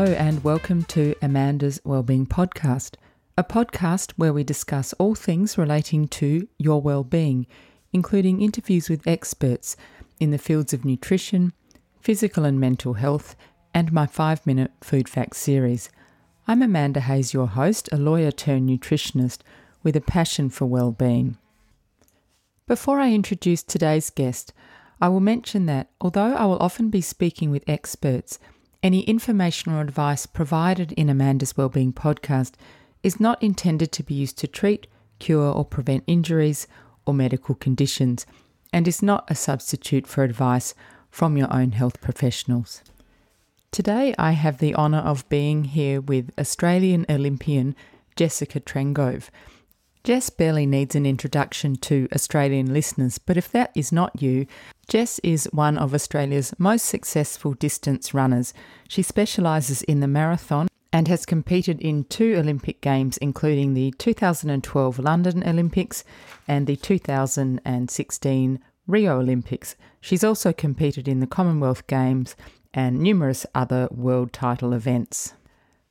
Hello, and welcome to Amanda's Wellbeing Podcast, a podcast where we discuss all things relating to your well-being, including interviews with experts in the fields of nutrition, physical and mental health, and my five minute food facts series. I'm Amanda Hayes, your host, a lawyer turned nutritionist with a passion for well-being. Before I introduce today's guest, I will mention that although I will often be speaking with experts, any information or advice provided in Amanda's Wellbeing podcast is not intended to be used to treat, cure, or prevent injuries or medical conditions, and is not a substitute for advice from your own health professionals. Today, I have the honour of being here with Australian Olympian Jessica Trengove. Jess barely needs an introduction to Australian listeners, but if that is not you, Jess is one of Australia's most successful distance runners. She specialises in the marathon and has competed in two Olympic Games, including the 2012 London Olympics and the 2016 Rio Olympics. She's also competed in the Commonwealth Games and numerous other world title events.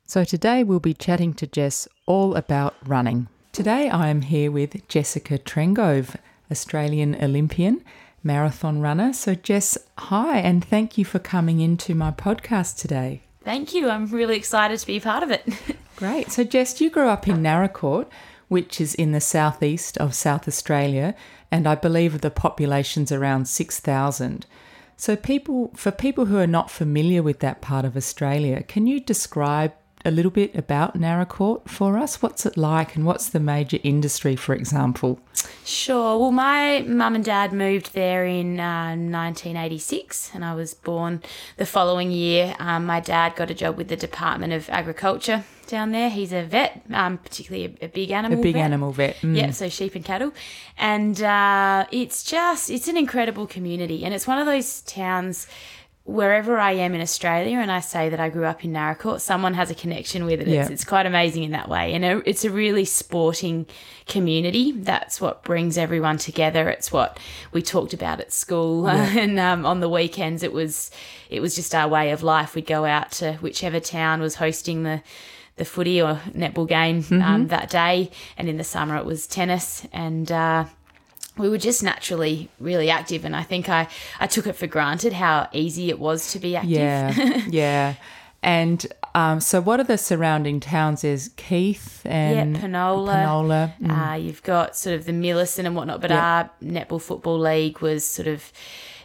So today we'll be chatting to Jess all about running. Today I am here with Jessica Trengove, Australian Olympian, marathon runner. So, Jess, hi, and thank you for coming into my podcast today. Thank you. I'm really excited to be a part of it. Great. So, Jess, you grew up in Naracoorte, which is in the southeast of South Australia, and I believe the population's around 6,000. So, people for people who are not familiar with that part of Australia, can you describe a little bit about Naracoorte for us? What's it like and what's the major industry, for example? Sure. Well, my mum and dad moved there in uh, 1986, and I was born the following year. Um, my dad got a job with the Department of Agriculture down there. He's a vet, um, particularly a, a, big animal. A big vet. animal vet. Mm. Yeah, so sheep and cattle, and uh, it's just it's an incredible community, and it's one of those towns wherever I am in Australia and I say that I grew up in Naracoorte, someone has a connection with it. Yeah. It's, it's, quite amazing in that way. And it's a really sporting community. That's what brings everyone together. It's what we talked about at school. Yeah. and um, on the weekends, it was, it was just our way of life. We'd go out to whichever town was hosting the, the footy or netball game um, mm-hmm. that day. And in the summer, it was tennis. And, uh, we were just naturally really active and i think i i took it for granted how easy it was to be active yeah yeah and um, so what are the surrounding towns is keith and yeah penola penola mm. uh, you've got sort of the millicent and whatnot but our netball football league was sort of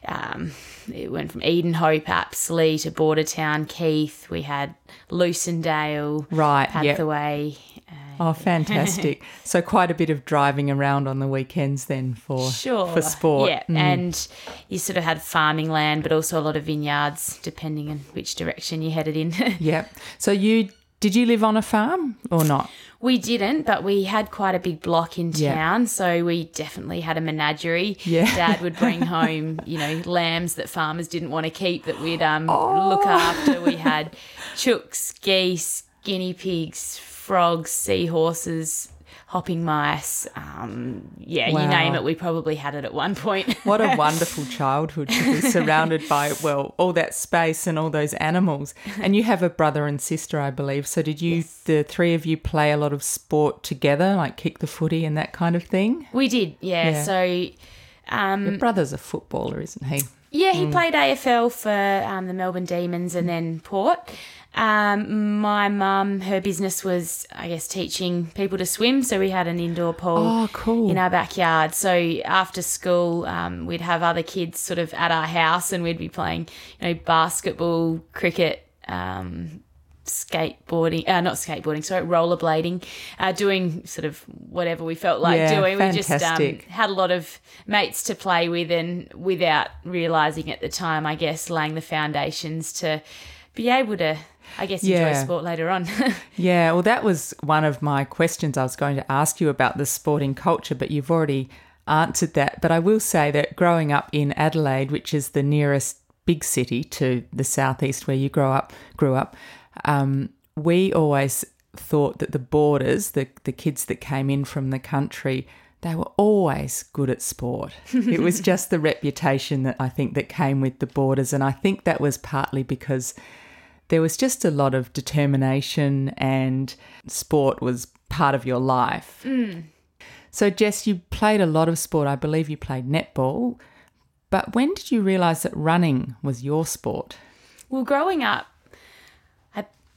um, it went from Edenhope, Apsley to Bordertown, Keith. We had Lucindale, right, Padthaway. Yep. Oh, fantastic! so quite a bit of driving around on the weekends then for sure for sport. Yeah, mm. and you sort of had farming land, but also a lot of vineyards, depending on which direction you headed in. yep. So you did you live on a farm or not? We didn't, but we had quite a big block in town, yeah. so we definitely had a menagerie. Yeah. Dad would bring home, you know, lambs that farmers didn't want to keep that we'd um, oh. look after. We had chooks, geese, guinea pigs, frogs, seahorses, hopping mice. Um, yeah, wow. you name it, we probably had it at one point. what a wonderful childhood to be surrounded by, well, all that space and all those animals. And you have a brother and sister, I believe. So did you, yes. the three of you, play a lot of sport together, like kick the footy and that kind of thing? We did, yeah. yeah. So. Um, Your brother's a footballer, isn't he? Yeah, he mm. played AFL for um, the Melbourne Demons and then Port. Um, my mum, her business was, I guess, teaching people to swim. So we had an indoor pool oh, cool. in our backyard. So after school, um, we'd have other kids sort of at our house and we'd be playing, you know, basketball, cricket, um, skateboarding, uh, not skateboarding, sorry, rollerblading, uh, doing sort of whatever we felt like yeah, doing. Fantastic. We just um, had a lot of mates to play with and without realizing at the time, I guess, laying the foundations to be able to I guess yeah. enjoy sport later on. yeah, well, that was one of my questions I was going to ask you about the sporting culture, but you've already answered that. But I will say that growing up in Adelaide, which is the nearest big city to the southeast where you grow up, grew up, um, we always thought that the boarders, the the kids that came in from the country, they were always good at sport. it was just the reputation that I think that came with the boarders, and I think that was partly because there was just a lot of determination and sport was part of your life. So, Jess, you played a lot of sport. I believe you played netball. But when did you realise that running was your sport? Well, growing up,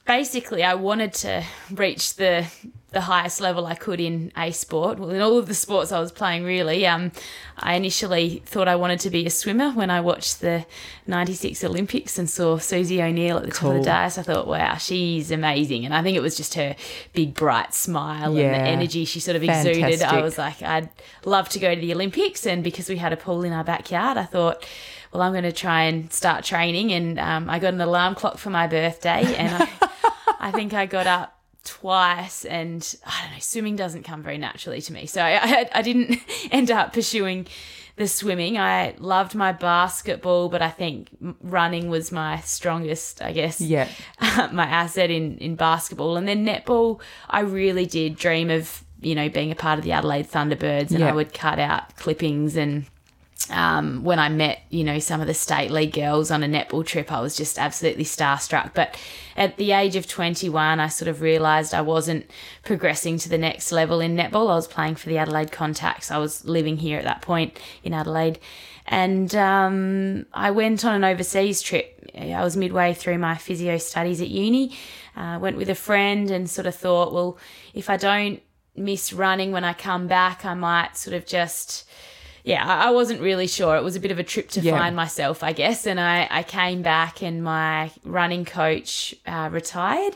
basically I wanted to reach the the highest level I could in a sport. Well, in all of the sports I was playing, really. Um, I initially thought I wanted to be a swimmer when I watched the '96 Olympics and saw Susie O'Neill at the top of the dais. I thought, wow, she's amazing, and I think it was just her big bright smile and the energy she sort of exuded. I was like, I'd love to go to the Olympics, and because we had a pool in our backyard, I thought. Well, I'm going to try and start training, and um, I got an alarm clock for my birthday, and I, I think I got up twice and I don't know, swimming doesn't come very naturally to me. So I, I, I didn't end up pursuing the swimming. I loved my basketball, but I think running was my strongest, I guess, Yeah. my asset in, in basketball. And then netball, I really did dream of, you know, being a part of the Adelaide Thunderbirds and Yeah. I would cut out clippings and um, when I met, you know, some of the state league girls on a netball trip, I was just absolutely starstruck. But at the age of 21, I sort of realised I wasn't progressing to the next level in netball. I was playing for the Adelaide Contax. I was living here at that point in Adelaide. And um, I went on an overseas trip. I was midway through my physio studies at uni. Uh, went with a friend and sort of thought, well, if I don't miss running when I come back, I might sort of just yeah, I wasn't really sure. It was a bit of a trip to Yeah. find myself, I guess. And I, I came back, and my running coach uh, retired,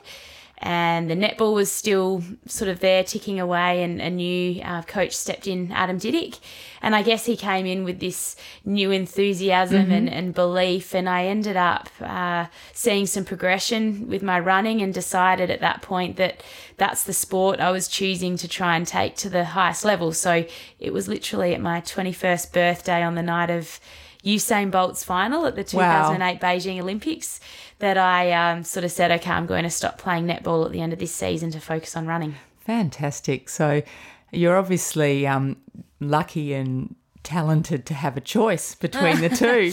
and the netball was still sort of there ticking away. And a new uh, coach stepped in, Adam Didyk. And I guess he came in with this new enthusiasm and, and belief. And I ended up uh, seeing some progression with my running and decided at that point that that's the sport I was choosing to try and take to the highest level. So it was literally at my 21st birthday on the night of Usain Bolt's final at the 2008 Beijing Olympics that I um, sort of said, okay, I'm going to stop playing netball at the end of this season to focus on running. Fantastic. So you're obviously um, lucky and talented to have a choice between the two.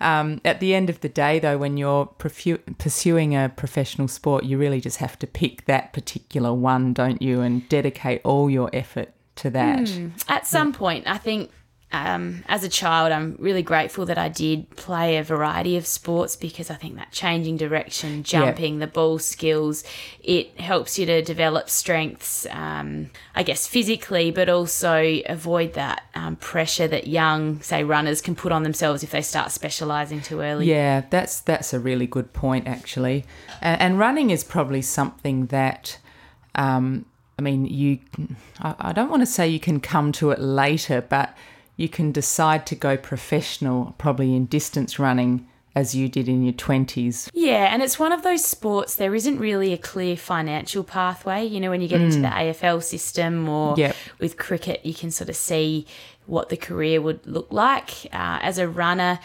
Um, at the end of the day, though, when you're prefu- pursuing a professional sport, you really just have to pick that particular one, don't you, and dedicate all your effort to that. At some point, I think um, as a child, I'm really grateful that I did play a variety of sports because I think that changing direction, jumping, the ball skills, it helps you to develop strengths, um, I guess physically, but also avoid that um, pressure that young, say, runners can put on themselves if they start specialising too early. Yeah, that's that's a really good point, actually. And, and running is probably something that, um, I mean, you. I, I don't want to say you can come to it later, but you can decide to go professional, probably in distance running, as you did in your twenties. Yeah, and it's one of those sports, there isn't really a clear financial pathway. You know, when you get into the AFL system or Yep. with cricket, you can sort of see what the career would look like. Uh, as a runner,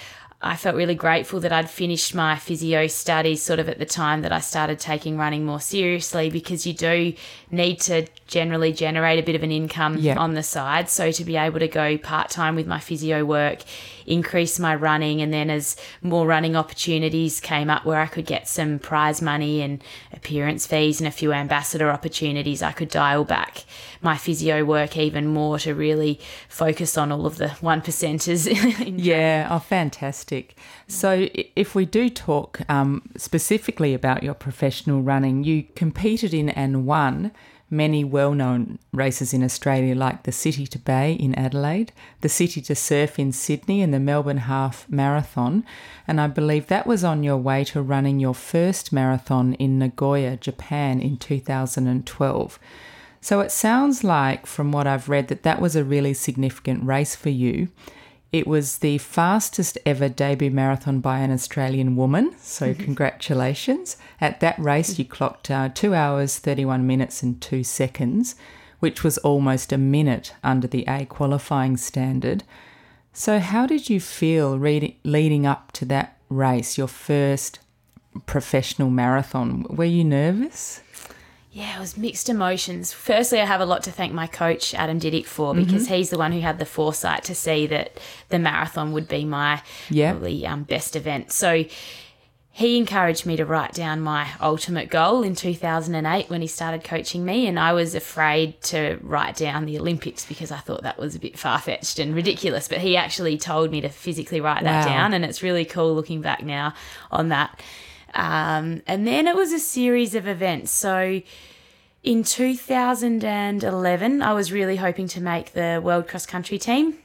I felt really grateful that I'd finished my physio studies sort of at the time that I started taking running more seriously because you do need to generally generate a bit of an income Yeah. on the side. So to be able to go part time with my physio work, increase my running, and then as more running opportunities came up where I could get some prize money and appearance fees and a few ambassador opportunities, I could dial back my physio work even more to really focus on all of the one percenters. in Yeah, oh, fantastic. So, if we do talk um, specifically about your professional running, you competed in and won many well known races in Australia, like the City to Bay in Adelaide, the City to Surf in Sydney, and the Melbourne Half Marathon. And I believe that was on your way to running your first marathon in Nagoya, Japan in 2012. So it sounds like, from what I've read, that that was a really significant race for you. It was the fastest ever debut marathon by an Australian woman, so congratulations. At that race, you clocked uh, 2 hours, 31 minutes, and 2 seconds, which was almost a minute under the A qualifying standard. So, how did you feel leading up to that race, your first professional marathon? Were you nervous? Yeah, it was mixed emotions. Firstly, I have a lot to thank my coach, Adam Didyk, for because he's the one who had the foresight to see that the marathon would be my Yeah. probably um, best event. So he encouraged me to write down my ultimate goal in 2008 when he started coaching me. And I was afraid to write down the Olympics because I thought that was a bit far fetched and ridiculous. But he actually told me to physically write that down. And it's really cool looking back now on that. Um, and then it was a series of events. So in 2011, I was really hoping to make the World Cross Country team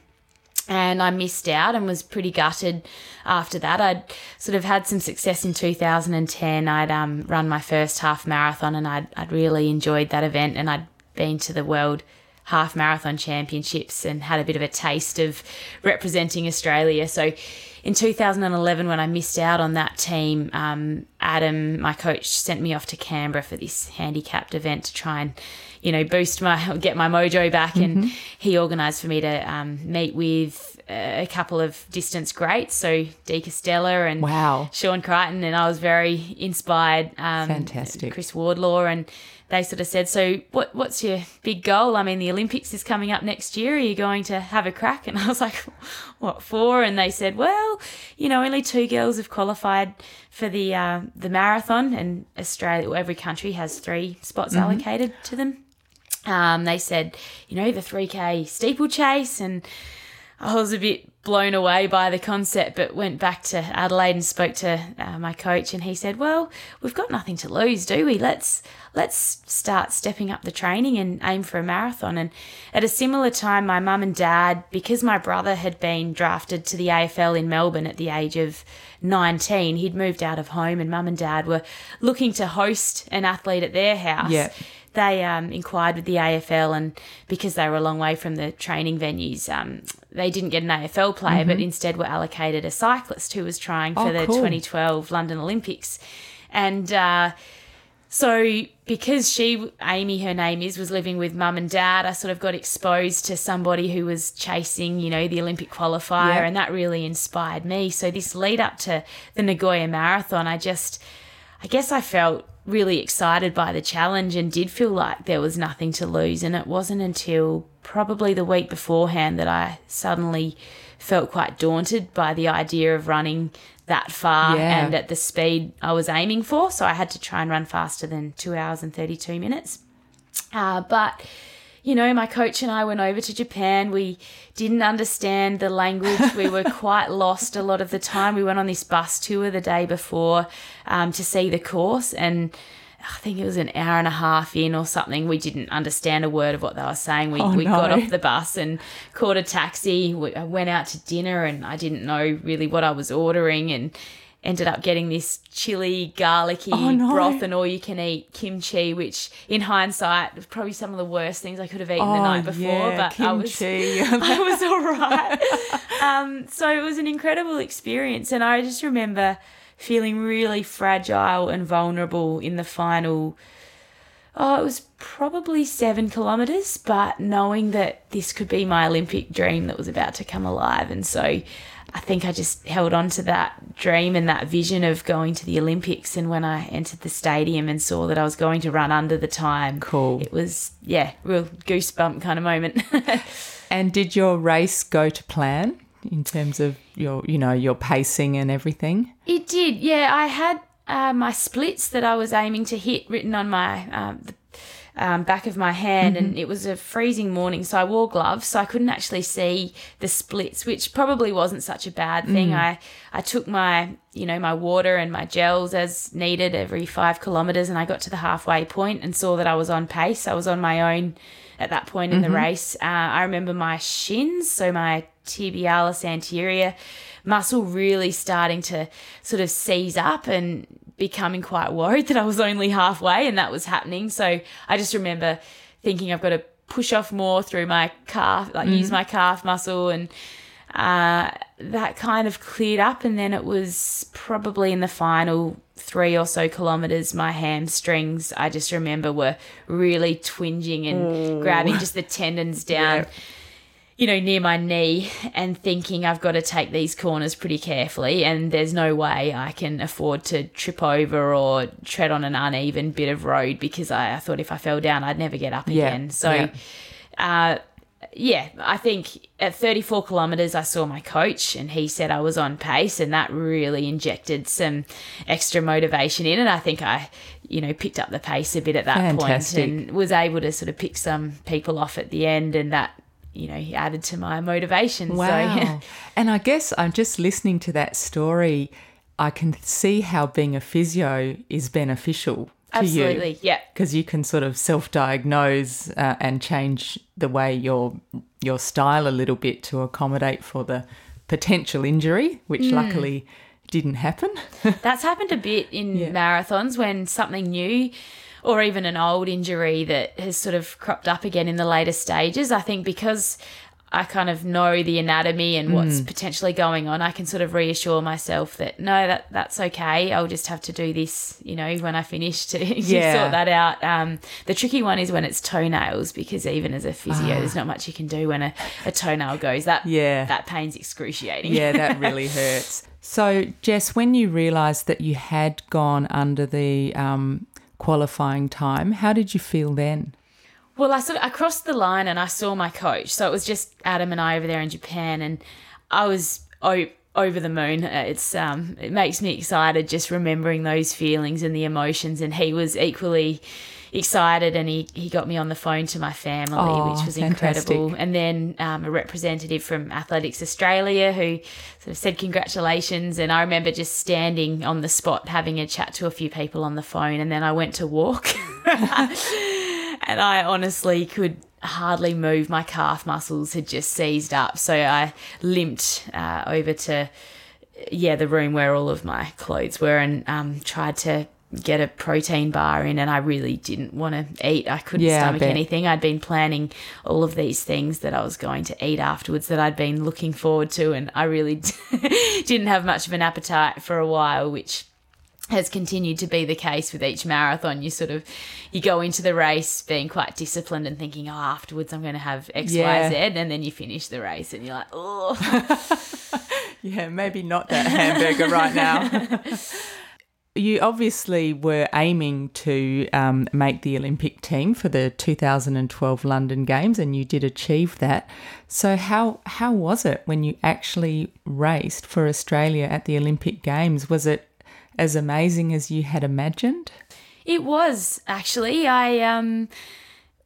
and I missed out and was pretty gutted after that. I'd sort of had some success in 2010. I'd um, run my first half marathon and I'd, I'd really enjoyed that event and I'd been to the World Half Marathon Championships and had a bit of a taste of representing Australia. So in 2011, when I missed out on that team, um, Adam, my coach, sent me off to Canberra for this handicapped event to try and, you know, boost my, get my mojo back. And he organised for me to um, meet with a couple of distance greats, so Dee Costello and Wow. Sean Crichton, and I was very inspired. Um, Fantastic. Chris Wardlaw, and they sort of said, "So, what, what's your big goal? I mean, the Olympics is coming up next year. Are you going to have a crack?" And I was like, "What for?" And they said, "Well, you know, only two girls have qualified for the uh, the marathon, and Australia, every country has three spots allocated to them." Um, they said, you know, the 3K steeplechase, and I was a bit blown away by the concept, but went back to Adelaide and spoke to uh, my coach, and he said, "Well, we've got nothing to lose, do we? Let's let's start stepping up the training and aim for a marathon." And at a similar time, my mum and dad, because my brother had been drafted to the AFL in Melbourne at the age of 19, he'd moved out of home, and mum and dad were looking to host an athlete at their house Yeah. They um, inquired with the AFL, and because they were a long way from the training venues, um, they didn't get an AFL player, but instead were allocated a cyclist who was trying for Mm-hmm. Oh, the cool. 2012 London Olympics. And uh, so, because she, Amy, her name is, was living with mum and dad, I sort of got exposed to somebody who was chasing, you know, the Olympic qualifier, Yeah. and that really inspired me. So, this lead up to the Nagoya Marathon, I just, I guess I felt really excited by the challenge and did feel like there was nothing to lose. And it wasn't until probably the week beforehand that I suddenly felt quite daunted by the idea of running that far Yeah. and at the speed I was aiming for. So I had to try and run faster than two hours and 32 minutes. Uh, but you know, my coach and I went over to Japan. We didn't understand the language. We were quite lost a lot of the time. We went on this bus tour the day before um, to see the course, and I think it was an hour and a half in or something. We didn't understand a word of what they were saying. We, Oh, we got off the bus and caught a taxi. We, I went out to dinner, and I didn't know really what I was ordering, and ended up getting this chili, garlicky Oh, no. broth and all you can eat kimchi, which in hindsight was probably some of the worst things I could have eaten the night before. Oh, yeah, but I was. I was all right. um, so it was an incredible experience, and I just remember feeling really fragile and vulnerable in the final. Oh, it was probably seven kilometers, but knowing that this could be my Olympic dream that was about to come alive. And so I think I just held on to that dream and that vision of going to the Olympics. And when I entered the stadium and saw that I was going to run under the time, Cool. it was, yeah, real goosebump kind of moment. And did your race go to plan in terms of your, you know, your pacing and everything? It did, yeah. I had uh, my splits that I was aiming to hit written on my um, the, um, back of my hand, and it was a freezing morning, so I wore gloves, so I couldn't actually see the splits, which probably wasn't such a bad thing. I I took my you know my water and my gels as needed every five kilometers, and I got to the halfway point and saw that I was on pace. I was on my own at that point in the race. Uh, I remember my shins, so my tibialis anterior muscle really starting to sort of seize up and becoming quite worried that I was only halfway and that was happening. So I just remember thinking I've got to push off more through my calf, like use my calf muscle and uh, that kind of cleared up. And then it was probably in the final three or so kilometers, my hamstrings, I just remember were really twinging and grabbing just the tendons down. You know, near my knee, and thinking I've got to take these corners pretty carefully, and there's no way I can afford to trip over or tread on an uneven bit of road because I, I thought if I fell down, I'd never get up Yeah, again. So, yeah. uh, yeah, I think at 34 kilometers, I saw my coach and he said I was on pace, and that really injected some extra motivation in. And I think I, you know, picked up the pace a bit at that point and was able to sort of pick some people off at the end, and that, you know, he added to my motivation. Wow. So, and I guess I'm just listening to that story. I can see how being a physio is beneficial to you. absolutely, yeah. because you can sort of self-diagnose uh, and change the way your your style a little bit to accommodate for the potential injury, which Hmm. luckily didn't happen. That's happened a bit in marathons when something new or even an old injury that has sort of cropped up again in the later stages. I think because I kind of know the anatomy and what's potentially going on, I can sort of reassure myself that no, that that's okay. I'll just have to do this, you know, when I finish to, to Yeah. sort that out. Um, the tricky one is when it's toenails because even as a physio, there's not much you can do when a, a toenail goes. That Yeah. that pain's excruciating. yeah, that really hurts. So, Jess, when you realised that you had gone under the um, qualifying time, how did you feel then? Well, I sort of I crossed the line and I saw my coach. So it was just Adam and I over there in Japan, and I was over the moon. Uh, It's um, it makes me excited just remembering those feelings and the emotions. And he was equally excited, and he he got me on the phone to my family, Oh, which was fantastic. incredible. And then um, a representative from Athletics Australia who sort of said congratulations. And I remember just standing on the spot having a chat to a few people on the phone, and then I went to walk. and I honestly could hardly move. My calf muscles had just seized up, so I limped uh, over to yeah the room where all of my clothes were, and um, tried to get a protein bar in. And I really didn't want to eat. I couldn't Yeah, stomach bet. anything. I'd been planning all of these things that I was going to eat afterwards that I'd been looking forward to, and I really didn't have much of an appetite for a while, which has continued to be the case with each marathon. You sort of you go into the race being quite disciplined and thinking, oh, afterwards I'm going to have X, Y, Yeah. Z, and then you finish the race and you're like, oh, Yeah, maybe not that hamburger right now. you obviously were aiming to um, make the Olympic team for the 2012 London Games, and you did achieve that. So, how how was it when you actually raced for Australia at the Olympic Games? Was it as amazing as you had imagined? It was actually. I um,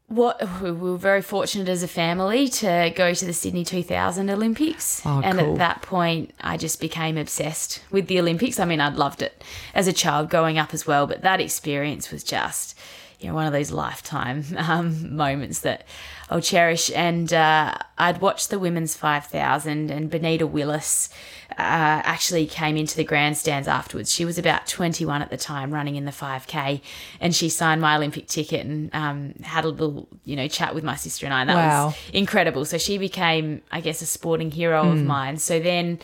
what we were very fortunate as a family to go to the Sydney 2000 Olympics, Oh, and cool. at that point, I just became obsessed with the Olympics. I mean, I'd loved it as a child growing up as well, but that experience was just. You know, one of those lifetime um, moments that I'll cherish. And uh, I'd watched the women's 5000, and Benita Willis uh, actually came into the grandstands afterwards. She was about 21 at the time, running in the 5K, and she signed my Olympic ticket and um, had a little, you know, chat with my sister and I. And that Wow. was incredible. So she became, I guess, a sporting hero of mine. So then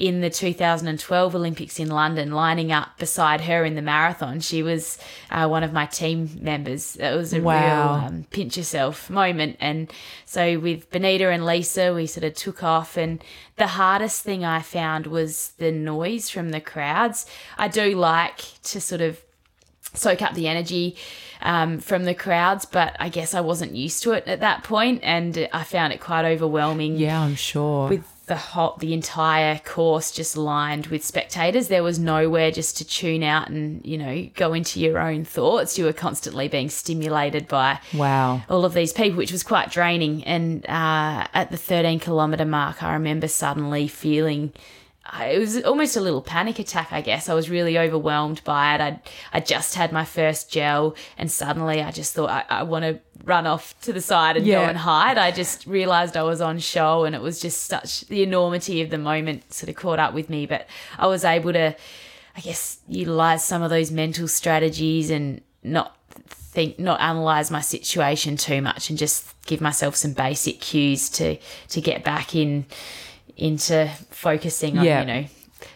in the 2012 Olympics in London, lining up beside her in the marathon, she was uh, one of my team members. It was a Wow. real um, pinch yourself moment. And so with Benita and Lisa, we sort of took off. And the hardest thing I found was the noise from the crowds. I do like to sort of soak up the energy um, from the crowds, but I guess I wasn't used to it at that point, and I found it quite overwhelming. Yeah, I'm sure. With the whole, the entire course just lined with spectators, there was nowhere just to tune out and you know go into your own thoughts. You were constantly being stimulated by wow. all of these people, which was quite draining. And uh, at the 13 kilometre mark, I remember suddenly feeling it was almost a little panic attack, I guess. I was really overwhelmed by it. I'd, I just had my first gel, and suddenly I just thought, I, I want to run off to the side and go and hide. I just realized I was on show, and it was just such the enormity of the moment sort of caught up with me. But I was able to, I guess, utilize some of those mental strategies and not think not analyze my situation too much and just give myself some basic cues to to get back in into focusing on Yeah. you know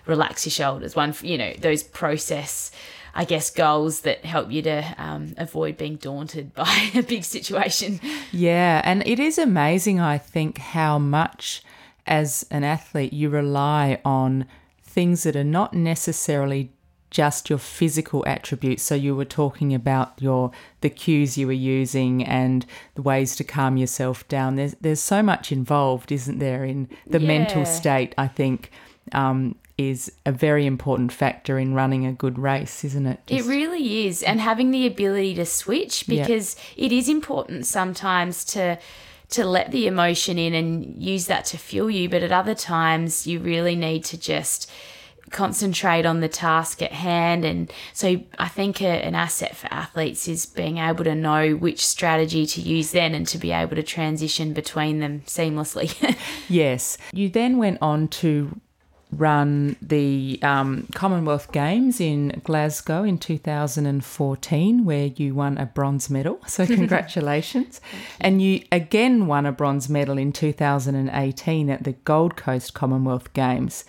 relax your shoulders one you know those process i guess goals that help you to um, avoid being daunted by a big situation Yeah, and it is amazing, I think, how much as an athlete you rely on things that are not necessarily just your physical attributes. So you were talking about your the cues you were using and the ways to calm yourself down. There's there's so much involved, isn't there, in the Yeah. mental state? I think um, is a very important factor in running a good race, isn't it? It really is. And having the ability to switch Yeah. because it is important sometimes to to let the emotion in and use that to fuel you, but at other times you really need to just concentrate on the task at hand and so I think a, an asset for athletes is being able to know which strategy to use then and to be able to transition between them seamlessly. Yes. You then went on to run the um, Commonwealth Games in Glasgow in 2014, where you won a bronze medal. So, congratulations. and you again won a bronze medal in 2018 at the Gold Coast Commonwealth Games.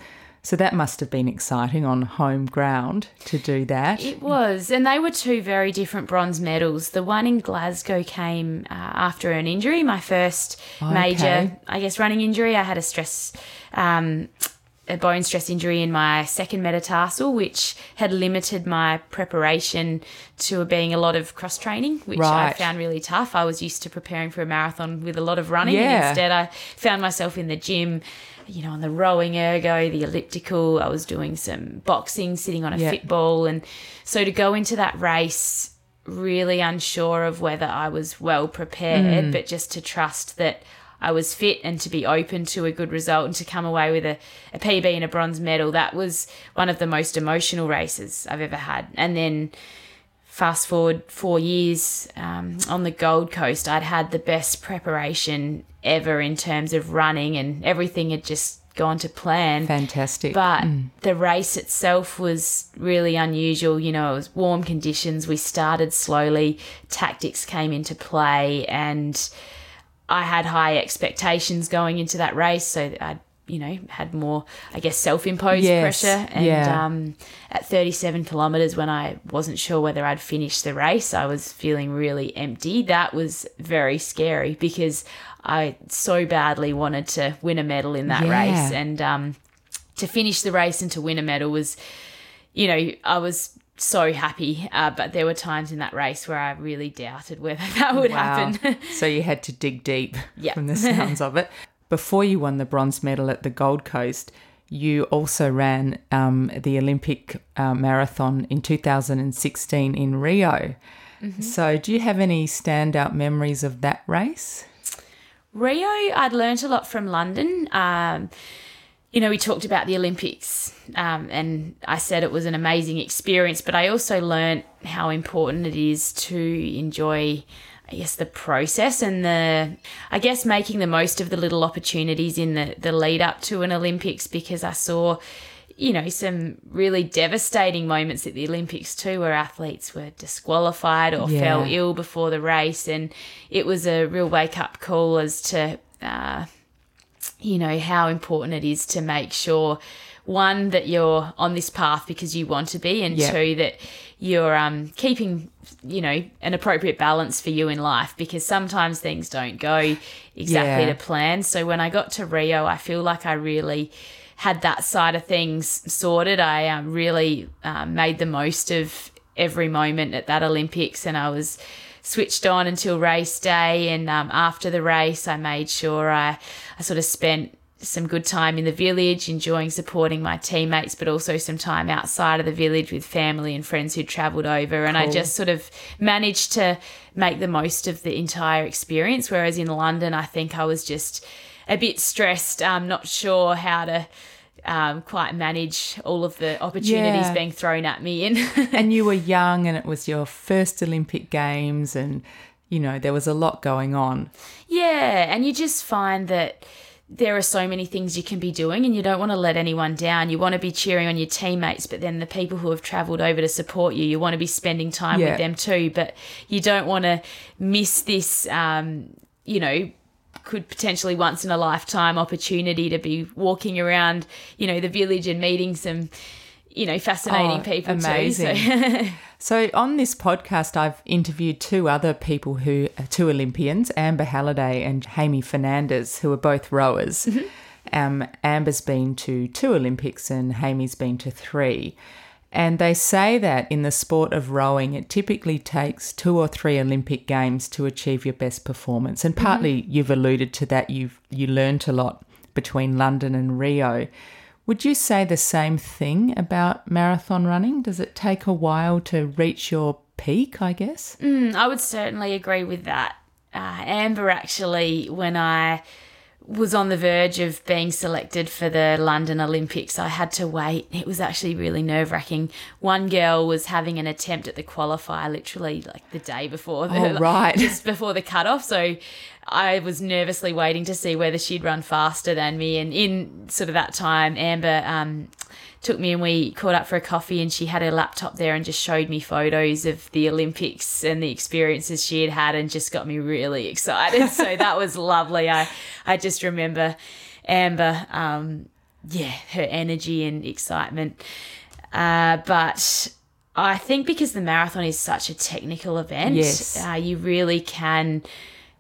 So, that must have been exciting on home ground to do that. It was, and they were two very different bronze medals. The one in Glasgow came uh, after an injury, my first major, I guess, running injury. I had a stress, um, a bone stress injury in my second metatarsal, which had limited my preparation to being a lot of cross training, which I found really tough. I was used to preparing for a marathon with a lot of running, Yeah. and instead I found myself in the gym. You know, on the rowing ergo, the elliptical. I was doing some boxing, sitting on a Yeah. fit ball, and so to go into that race really unsure of whether I was well prepared, mm. but just to trust that I was fit and to be open to a good result and to come away with a, a PB and a bronze medal. That was one of the most emotional races I've ever had. And then fast forward four years um, on the Gold Coast, I'd had the best preparation ever in terms of running, and everything had just gone to plan. Fantastic. But the race itself was really unusual. You know, it was warm conditions. We started slowly, tactics came into play, and I had high expectations going into that race. So I, you know, had more, I guess, self imposed Yes, pressure. And yeah. um, at 37 kilometres, when I wasn't sure whether I'd finish the race, I was feeling really empty. That was very scary because I so badly wanted to win a medal in that Yeah. race. And um, to finish the race and to win a medal was, you know, I was so happy. Uh, but there were times in that race where I really doubted whether that would Wow. happen. so you had to dig deep Yeah. from the sounds of it. Before you won the bronze medal at the Gold Coast, you also ran um, the Olympic uh, marathon in 2016 in Rio. Mm-hmm. So, do you have any standout memories of that race? Rio, I'd learnt a lot from London. Um, you know, we talked about the Olympics, um, and I said it was an amazing experience, but I also learnt how important it is to enjoy, I guess, the process and the, I guess, making the most of the little opportunities in the, the lead up to an Olympics because I saw, you know, some really devastating moments at the Olympics too, where athletes were disqualified or Yeah. fell ill before the race, and it was a real wake up call as to, uh, you know, how important it is to make sure one that you're on this path because you want to be, and Yeah. two that you're um, keeping, you know, an appropriate balance for you in life because sometimes things don't go exactly Yeah. to plan. So when I got to Rio, I feel like I really had that side of things sorted. I um, really um, made the most of every moment at that Olympics, and I was switched on until race day. And um, after the race, I made sure I, I sort of spent some good time in the village, enjoying supporting my teammates, but also some time outside of the village with family and friends who'd travelled over. And I just sort of managed to make the most of the entire experience. Whereas in London, I think I was just a bit stressed, um, not sure how to. Um, quite manage all of the opportunities Yeah. being thrown at me in and you were young, and it was your first Olympic Games, and you know, there was a lot going on. Yeah, and you just find that there are so many things you can be doing and you don't want to let anyone down. You want to be cheering on your teammates, but then the people who have traveled over to support you, you want to be spending time Yeah. with them too, but you don't want to miss this um, you know, could potentially once in a lifetime opportunity to be walking around, you know, the village and meeting some you know, fascinating Oh, people amazing. too. So So on this podcast, I've interviewed two other people who, uh, two Olympians, Amber Halliday and Jaime Fernandez, who are both rowers. Mm-hmm. Um, Amber's been to two Olympics and Jaime's been to three. And they say that in the sport of rowing, it typically takes two or three Olympic games to achieve your best performance. And partly mm-hmm. you've alluded to that. You've you learnt a lot between London and Rio. Would you say the same thing about marathon running? Does it take a while to reach your peak? I guess. Mm, I would certainly agree with that. Uh, Amber actually, when I was on the verge of being selected for the London Olympics. I had to wait. It was actually really nerve wracking. One girl was having an attempt at the qualifier literally like the day before the Oh, right. just before the cutoff. So I was nervously waiting to see whether she'd run faster than me. And in sort of that time, Amber um, took me and we caught up for a coffee and she had her laptop there and just showed me photos of the Olympics and the experiences she had had and just got me really excited. so that was lovely. I, I just remember Amber, um, yeah, her energy and excitement. Uh, but I think because the marathon is such a technical event, Yes. uh, you really can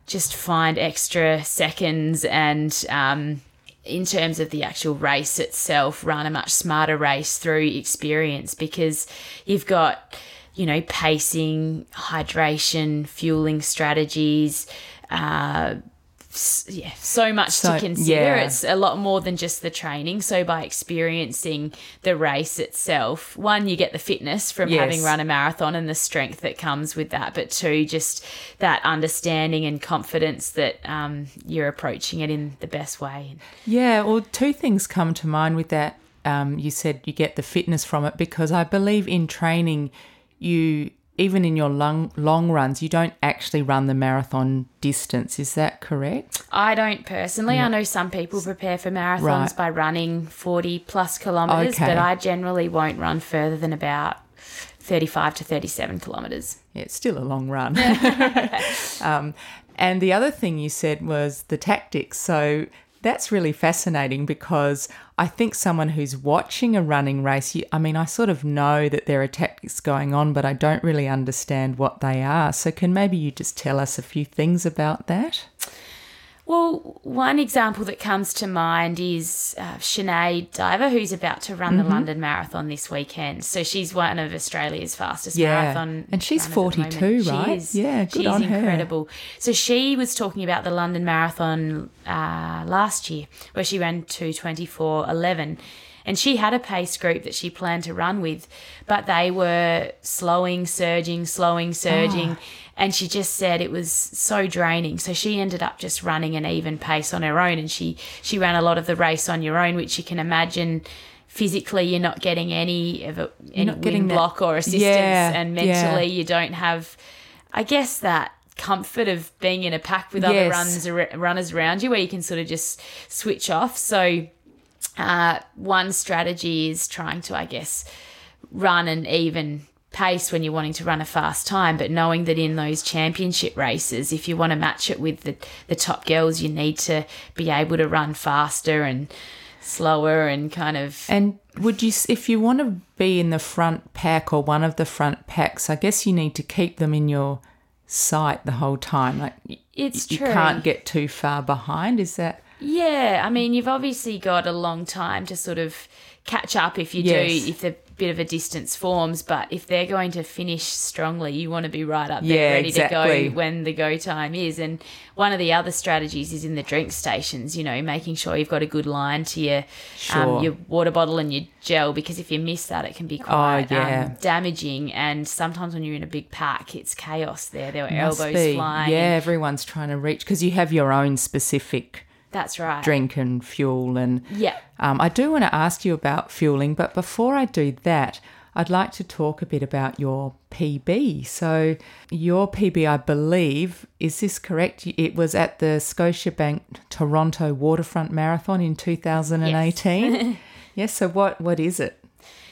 just find extra seconds and um, in terms of the actual race itself, run a much smarter race through experience because you've got, you know, pacing, hydration, fueling strategies, uh, yeah, so much So- to consider. yeah. It's a lot more than just the training. So by experiencing the race itself, one, you get the fitness from Yes. having run a marathon and the strength that comes with that. But two, just that understanding and confidence that um, you're approaching it in the best way. Yeah, well, two things come to mind with that. Um, you said you get the fitness from it because I believe in training, you even in your long long runs, you don't actually run the marathon distance. Is that correct? I don't personally. I know some people prepare for marathons Right. by running 40 plus kilometres, Okay. but I generally won't run further than about 35 to 37 kilometres. Yeah, it's still a long run. um, and the other thing you said was the tactics. So that's really fascinating because I think someone who's watching a running race, you, I mean, I sort of know that there are tactics going on, but I don't really understand what they are. So can maybe you just tell us a few things about that? Well, one example that comes to mind is uh, Sinead Diver, who's about to run Mm-hmm. the London Marathon this weekend. So she's one of Australia's fastest Yeah. marathon. And she's runners at the 42, right? She is. Yeah, good she's on her. incredible. So she was talking about the London Marathon uh, last year, where she ran two twenty four eleven. And she had a pace group that she planned to run with, but they were slowing, surging, slowing, surging. And she just said it was so draining. So she ended up just running an even pace on her own. And she, she ran a lot of the race on your own, which you can imagine physically you're not getting any of a, any not getting block or assistance. Yeah, and yeah. mentally you don't have, I guess, that comfort of being in a pack with other Yes. runs, ar- runners around you where you can sort of just switch off. So uh, one strategy is trying to, I guess, run an even pace when you're wanting to run a fast time, but knowing that in those championship races, if you want to match it with the, the top girls, you need to be able to run faster and slower and kind of. And would you, if you want to be in the front pack or one of the front packs, I guess you need to keep them in your sight the whole time. Like It's you true. You can't get too far behind. Is that? Yeah, I mean, you've obviously got a long time to sort of catch up if you Yes. do, if the bit of a distance forms. But if they're going to finish strongly, you want to be right up Yeah, there, ready exactly. to go when the go time is. And one of the other strategies is in the drink stations. You know, making sure you've got a good line to your Sure. um, your water bottle and your gel, because if you miss that, it can be quite Oh, yeah. um, damaging. And sometimes when you're in a big pack, it's chaos there. There are Must elbows be. flying. Yeah, everyone's trying to reach because you have your own specific that's right. drink and fuel. And Yeah. um, I do want to ask you about fueling, but before I do that, I'd like to talk a bit about your PB. So, your PB, I believe, is this correct? It was at the Scotiabank Toronto Waterfront Marathon in 2018. yes. yes So, what what is it?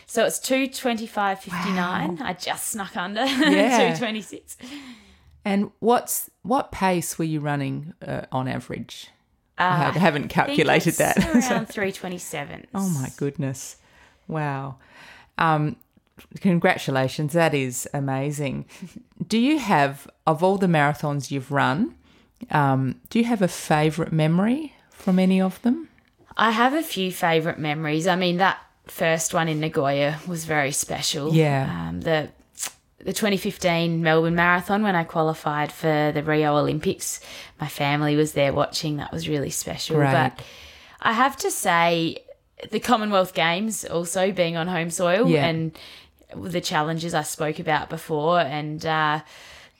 So it's two twenty five fifty nine. I just snuck under Yeah. two twenty six. And what's what pace were you running uh, on average? I haven't calculated that. around three twenty seven. Oh my goodness. Wow. Um, congratulations. That is amazing. do you have, of all the marathons you've run, um, do you have a favourite memory from any of them? I have a few favourite memories. I mean that first one in Nagoya was very special. Yeah. Um, the the 2015 Melbourne Marathon when I qualified for the Rio Olympics, my family was there watching. That was really special. Right. But I have to say, the Commonwealth Games also being on home soil Yeah. and the challenges I spoke about before, and uh,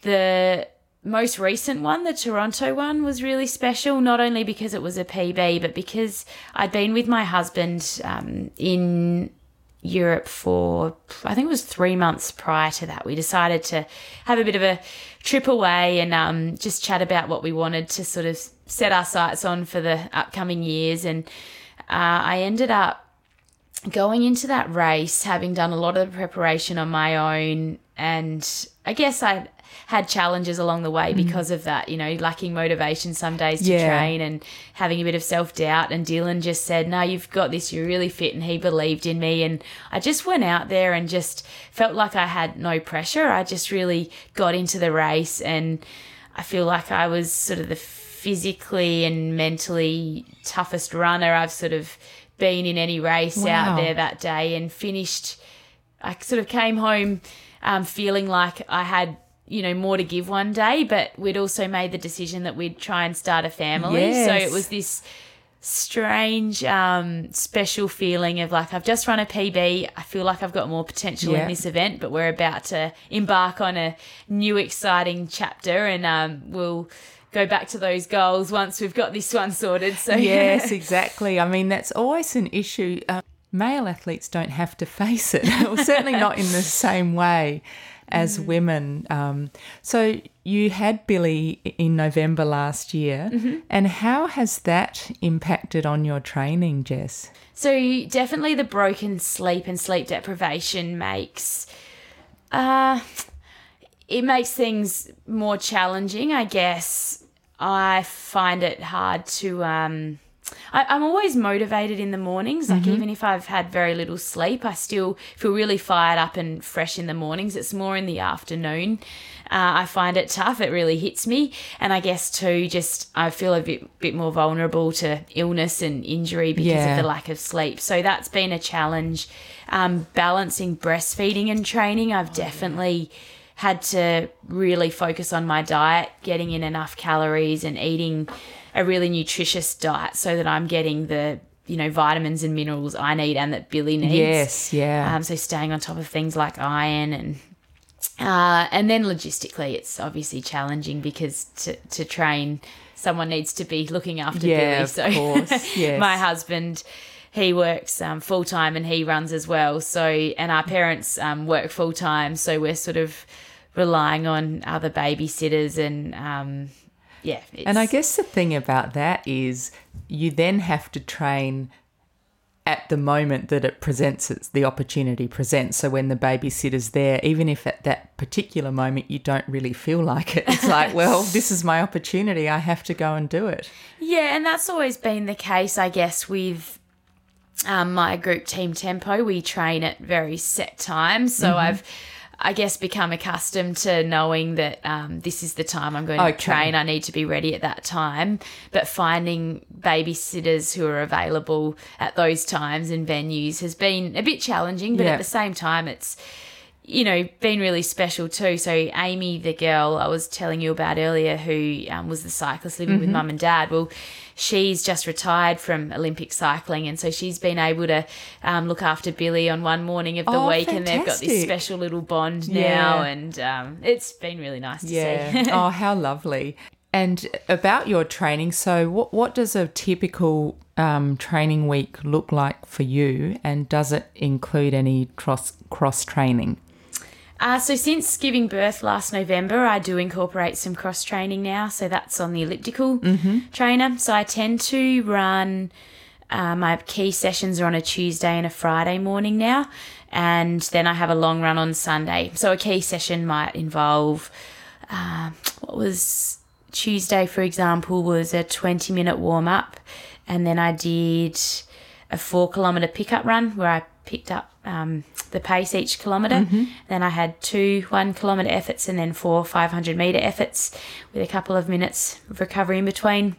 the most recent one, the Toronto one, was really special, not only because it was a PB, but because I'd been with my husband um, in Europe for, I think it was three months prior to that. We decided to have a bit of a trip away and um, just chat about what we wanted to sort of set our sights on for the upcoming years. And uh, I ended up going into that race, having done a lot of the preparation on my own, and I guess I had challenges along the way because of that, you know, lacking motivation some days to Yeah. train and having a bit of self doubt. And Dylan just said, No, you've got this, you're really fit. And he believed in me. And I just went out there and just felt like I had no pressure. I just really got into the race. And I feel like I was sort of the physically and mentally toughest runner I've sort of been in any race Wow. out there that day and finished. I sort of came home um, feeling like I had, you know, more to give one day, but we'd also made the decision that we'd try and start a family. So it was this strange, um, special feeling of like, I've just run a PB. I feel like I've got more potential Yeah. in this event, but we're about to embark on a new, exciting chapter and um, we'll go back to those goals once we've got this one sorted. So, Yes, exactly. I mean, that's always an issue. Uh, male athletes don't have to face it, or certainly not in the same way as women. Um, so you had Billy in November last year, and how has that impacted on your training, Jess? So definitely the broken sleep and sleep deprivation makes uh it makes things more challenging, I guess. I find it hard to um I, I'm always motivated in the mornings. Like even if I've had very little sleep, I still feel really fired up and fresh in the mornings. It's more in the afternoon. Uh, I find it tough. It really hits me, and I guess too, just I feel a bit bit more vulnerable to illness and injury because Yeah. of the lack of sleep. So that's been a challenge. Um, balancing breastfeeding and training, I've definitely had to really focus on my diet, getting in enough calories and eating a really nutritious diet so that I'm getting the you know vitamins and minerals I need and that Billy needs. Yes, yeah. Um, so staying on top of things like iron and uh, and then logistically, it's obviously challenging because to to train, someone needs to be looking after Yeah, Billy. of So course, yes. my husband. He works um, full time and he runs as well. So, and our parents um, work full time. So we're sort of relying on other babysitters and, um, yeah. And I guess the thing about that is you then have to train at the moment that it presents it's the opportunity presents so when the babysitter's there even if at that particular moment you don't really feel like it it's like well this is my opportunity i have to go and do it Yeah, and that's always been the case, I guess, with um, my group Team Tempo. We train at very set times, so I've, I guess, become accustomed to knowing that um, this is the time I'm going to Okay. train. I need to be ready at that time. But finding babysitters who are available at those times and venues has been a bit challenging, but Yeah. at the same time, it's you know, been really special too. So Amy, the girl I was telling you about earlier, who um, was the cyclist living Mm-hmm. with mum and dad, well, she's just retired from Olympic cycling, and so she's been able to um, look after Billy on one morning of the Oh, week, and they've got this special little bond Yeah. now, and um, it's been really nice to yeah see. oh how lovely and about your training so what, what does a typical um, training week look like for you and does it include any cross cross training Uh, so since giving birth last November, I do incorporate some cross training now. So that's on the elliptical trainer. So I tend to run. Uh, my key sessions are on a Tuesday and a Friday morning now, and then I have a long run on Sunday. So a key session might involve uh, what was Tuesday, for example, was a twenty minute warm up, and then I did a four kilometre pickup run where I picked up um, the pace each kilometre. Then I had two one kilometre efforts and then four 500 metre efforts with a couple of minutes of recovery in between,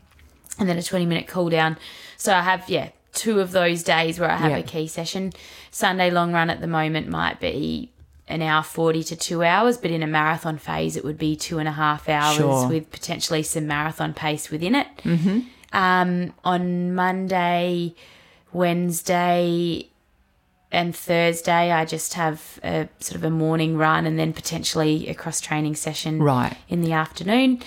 and then a 20 minute cool down. So I have, yeah, two of those days where I have Yeah. a key session. Sunday long run at the moment might be an hour 40 to two hours, but in a marathon phase, it would be two and a half hours Sure. with potentially some marathon pace within it. Mm-hmm. Um, on Monday, Wednesday, and Thursday, I just have a sort of a morning run and then potentially a cross training session Right. in the afternoon.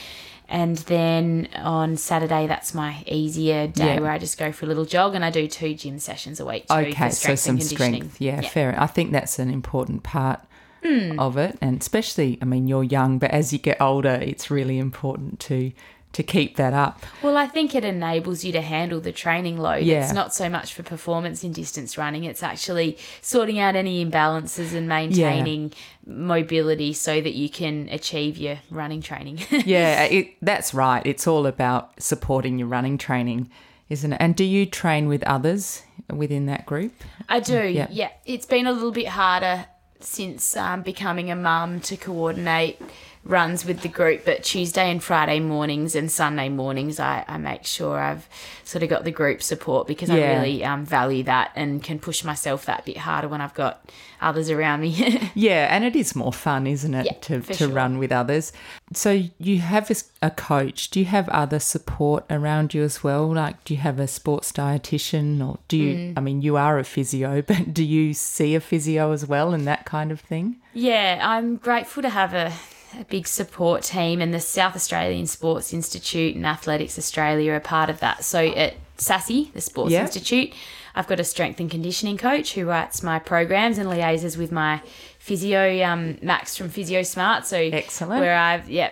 And then on Saturday, that's my easier day Yeah. where I just go for a little jog and I do two gym sessions a week. Okay, for so some strength. Yeah, fair. I think that's an important part hmm. of it, and especially, I mean, you're young, but as you get older, it's really important to to keep that up. Well, I think it enables you to handle the training load. Yeah. It's not so much for performance in distance running, it's actually sorting out any imbalances and maintaining mobility so that you can achieve your running training. Yeah, it, that's right. It's all about supporting your running training, isn't it? And do you train with others within that group? I do, Yeah. yeah. It's been a little bit harder since um, becoming a mum to coordinate runs with the group, but Tuesday and Friday mornings and Sunday mornings, I, I make sure I've sort of got the group support because I really um, value that and can push myself that bit harder when I've got others around me. Yeah, and it is more fun, isn't it, Yeah, to, to sure. run with others. So you have a coach. Do you have other support around you as well? Like, do you have a sports dietitian, or do you? Mm. I mean, you are a physio, but do you see a physio as well, and that kind of thing? Yeah, I'm grateful to have a, a big support team, and the South Australian Sports Institute and Athletics Australia are part of that. So at SASI, the Sports Yeah. Institute, I've got a strength and conditioning coach who writes my programs and liaises with my physio, um, Max from Physio Smart. So Excellent. where I've yeah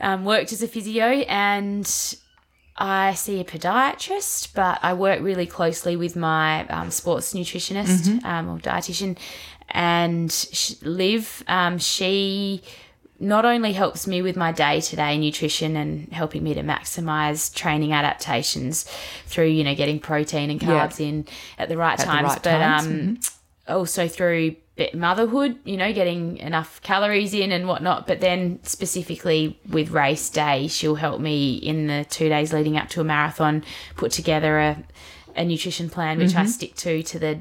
um, worked as a physio and. I see a podiatrist, but I work really closely with my um, sports nutritionist um, or dietitian, and Liv. Um, she not only helps me with my day to day nutrition and helping me to maximize training adaptations through you know getting protein and Yeah. carbs in at the right the times, right but times, mm-hmm. um, also through bit motherhood, you know, getting enough calories in and whatnot. But then specifically with race day, she'll help me in the two days leading up to a marathon put together a, a nutrition plan, which I stick to to the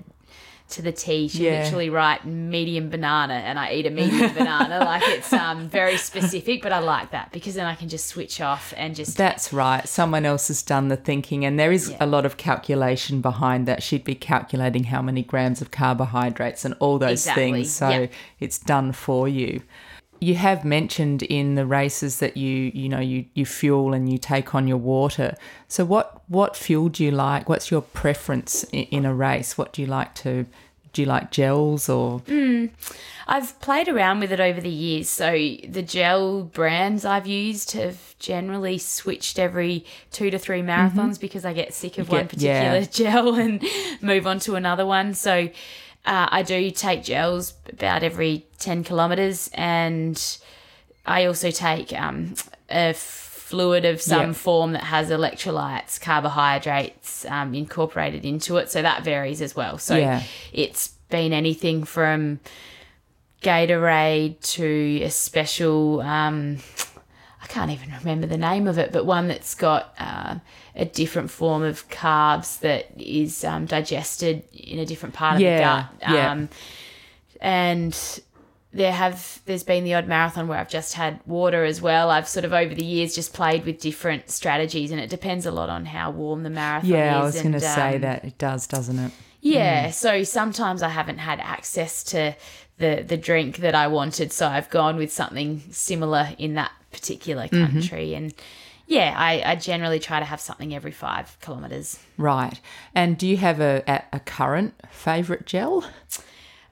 to the T. She. Yeah. literally write medium banana and I eat a medium banana. Like it's um very specific, but I like that because then I can just switch off and just That's right. Someone else has done the thinking, and there is Yeah. a lot of calculation behind that. She'd be calculating how many grams of carbohydrates and all those Exactly, things. So yeah. it's done for you. You have mentioned in the races that you you know you you fuel and you take on your water. So what what fuel do you like? What's your preference in, in a race? What do you like to do you like gels or I've played around with it over the years. So the gel brands I've used have generally switched every two to three marathons because I get sick of one Mm-hmm. get- yeah. particular gel and move on to another one. So uh, I do take gels about every 10 kilometers and I also take um, a fluid of some Yeah. form that has electrolytes, carbohydrates um, incorporated into it. So that varies as well. So Yeah. it's been anything from Gatorade to a special, um, can't even remember the name of it, but one that's got uh, a different form of carbs that is um, digested in a different part of Yeah, the gut. yeah. Um, and there have there's been the odd marathon where I've just had water as well. I've sort of over the years just played with different strategies, and it depends a lot on how warm the marathon is. Yeah, I was going to say um, that it does, doesn't it? yeah, so sometimes I haven't had access to the the drink that I wanted, so I've gone with something similar in that particular country. And yeah, I, I generally try to have something every five kilometers. Right. And do you have a a, current favorite gel?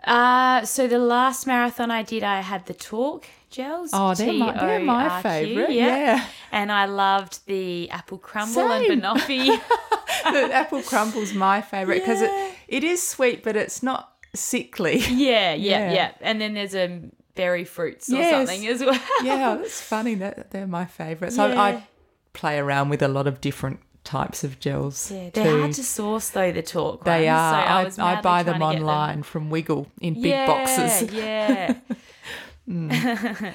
Uh, so the last marathon I did, I had the Torq gels. Oh, they're my- they're my favourite, yeah. and I loved the apple crumble Same. and banoffee. the apple crumble's my favorite because Yeah. it, it is sweet, but it's not sickly. yeah, yeah, Yeah. yeah, And then there's a berry fruits or Yes. something as well. yeah, it's funny that they're my favourites. So Yeah. I play around with a lot of different types of gels. Yeah, they're hard to source though. The Torq. They ones, are. So I, I, I, buy them online from Wiggle in big yeah, boxes. Yeah. Mm.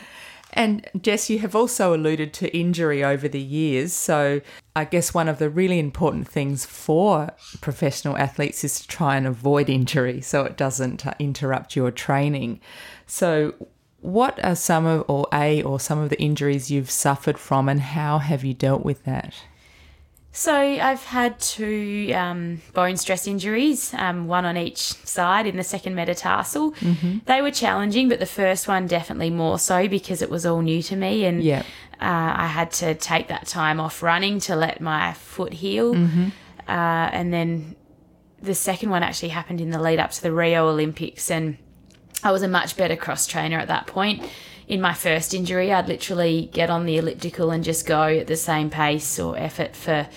And Jess, you have also alluded to injury over the years. So I guess one of the really important things for professional athletes is to try and avoid injury so it doesn't uh, interrupt your training. So, what are some of, or a, or some of the injuries you've suffered from, and how have you dealt with that? So I've had two um, bone stress injuries, um, one on each side in the second metatarsal. Mm-hmm. They were challenging, but the first one definitely more so because it was all new to me, and Yeah. uh, I had to take that time off running to let my foot heal. Mm-hmm. Uh, and then the second one actually happened in the lead up to the Rio Olympics, and I was a much better cross trainer at that point. In my first injury, I'd literally get on the elliptical and just go at the same pace or effort for,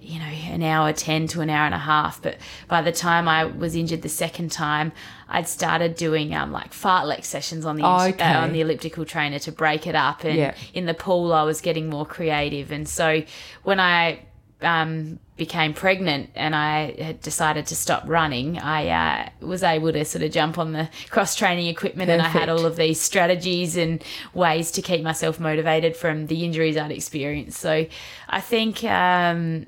you know, an hour 10 to an hour and a half. But by the time I was injured the second time, I'd started doing um, like fartlek sessions on the Oh, okay. uh, on the elliptical trainer to break it up. And Yeah. in the pool, I was getting more creative. And so when I um, became pregnant and I had decided to stop running, I uh, was able to sort of jump on the cross training equipment and I had all of these strategies and ways to keep myself motivated from the injuries I'd experienced. So I think, um,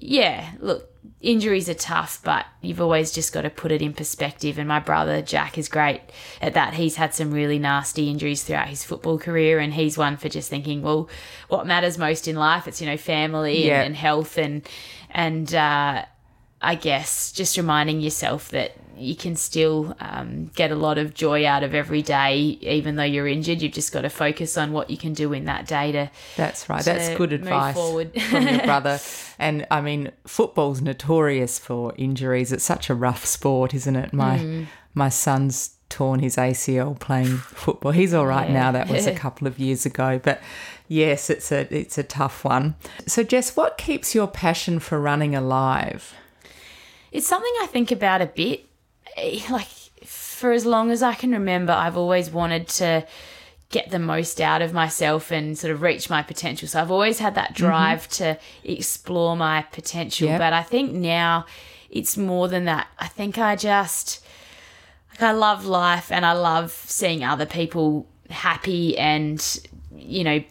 yeah, look, injuries are tough, but you've always just got to put it in perspective. And my brother Jack is great at that. He's had some really nasty injuries throughout his football career, and he's one for just thinking, well, what matters most in life? It's you know family Yeah. and, and health, and and uh, I guess just reminding yourself that you can still um, get a lot of joy out of every day, even though you're injured. You've just got to focus on what you can do in that day to That's right. to That's good advice forward. from your brother. And I mean, football's notorious for injuries. It's such a rough sport, isn't it? My Hmm. my son's torn his ACL playing football. He's all right Yeah. now. That was a couple of years ago, but yes, it's a it's a tough one. So, Jess, what keeps your passion for running alive? It's something I think about a bit. Eh, Like, for as long as I can remember, I've always wanted to get the most out of myself and sort of reach my potential. So I've always had that drive to explore my potential. Yep. But I think now it's more than that. I think I just, like, I love life and I love seeing other people happy and, you know,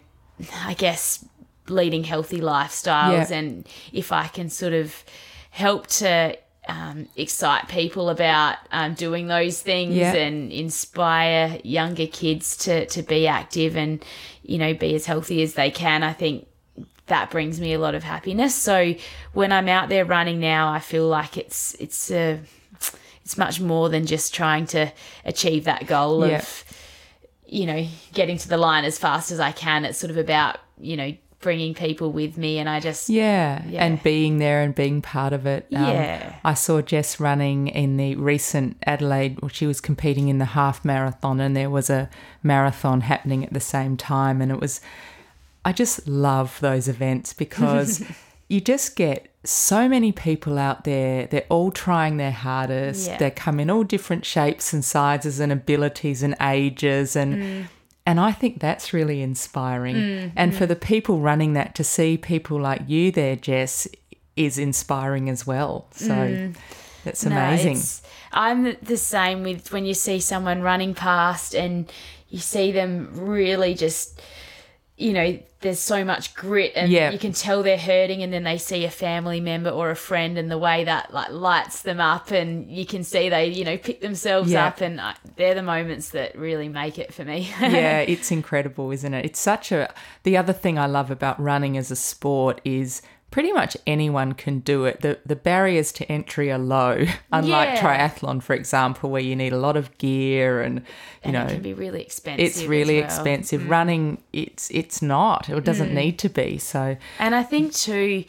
I guess leading healthy lifestyles. Yeah. And if I can sort of help to um, excite people about um, doing those things Yeah. and inspire younger kids to, to be active and, you know, be as healthy as they can, I think that brings me a lot of happiness. So when I'm out there running now, I feel like it's it's a it's much more than just trying to achieve that goal Yeah. of you know getting to the line as fast as I can. It's sort of about you know bringing people with me, and I just Yeah, Yeah. and being there and being part of it. Um, Yeah. I saw Jess running in the recent Adelaide. Well, she was competing in the half marathon, and there was a marathon happening at the same time, and it was. I just love those events because you just get so many people out there. They're all trying their hardest. Yeah. They come in all different shapes and sizes and abilities and ages and. And I think that's really inspiring. Mm, and for mm. the people running that, to see people like you there, Jess, is inspiring as well. So mm. that's amazing. it's- I'm the same with when you see someone running past and you see them really just, you know, there's so much grit and Yeah. you can tell they're hurting and then they see a family member or a friend and the way that like lights them up and you can see they, you know, pick themselves Yeah. up and I, they're the moments that really make it for me. yeah, it's incredible, isn't it? It's such a. The other thing I love about running as a sport is pretty much anyone can do it. The the barriers to entry are low, unlike Yeah. triathlon, for example, where you need a lot of gear and you and know it can be really expensive. it's really well. Mm. expensive. Running, it's it's not. It doesn't need to be. So And I think too,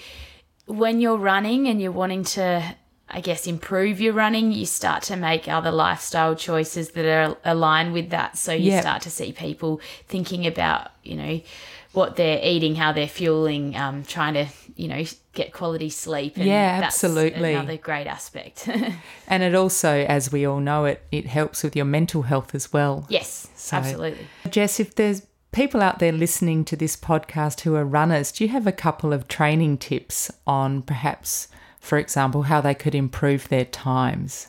when you're running and you're wanting to, I guess, improve your running, you start to make other lifestyle choices that are aligned with that. So you Yeah. start to see people thinking about, you know, what they're eating, how they're fueling, um, trying to, you know, get quality sleep. And Yeah, that's absolutely. Another great aspect. and it also, as we all know, it it helps with your mental health as well. yes, So- absolutely. Jess, if there's people out there listening to this podcast who are runners, do you have a couple of training tips on perhaps, for example, how they could improve their times?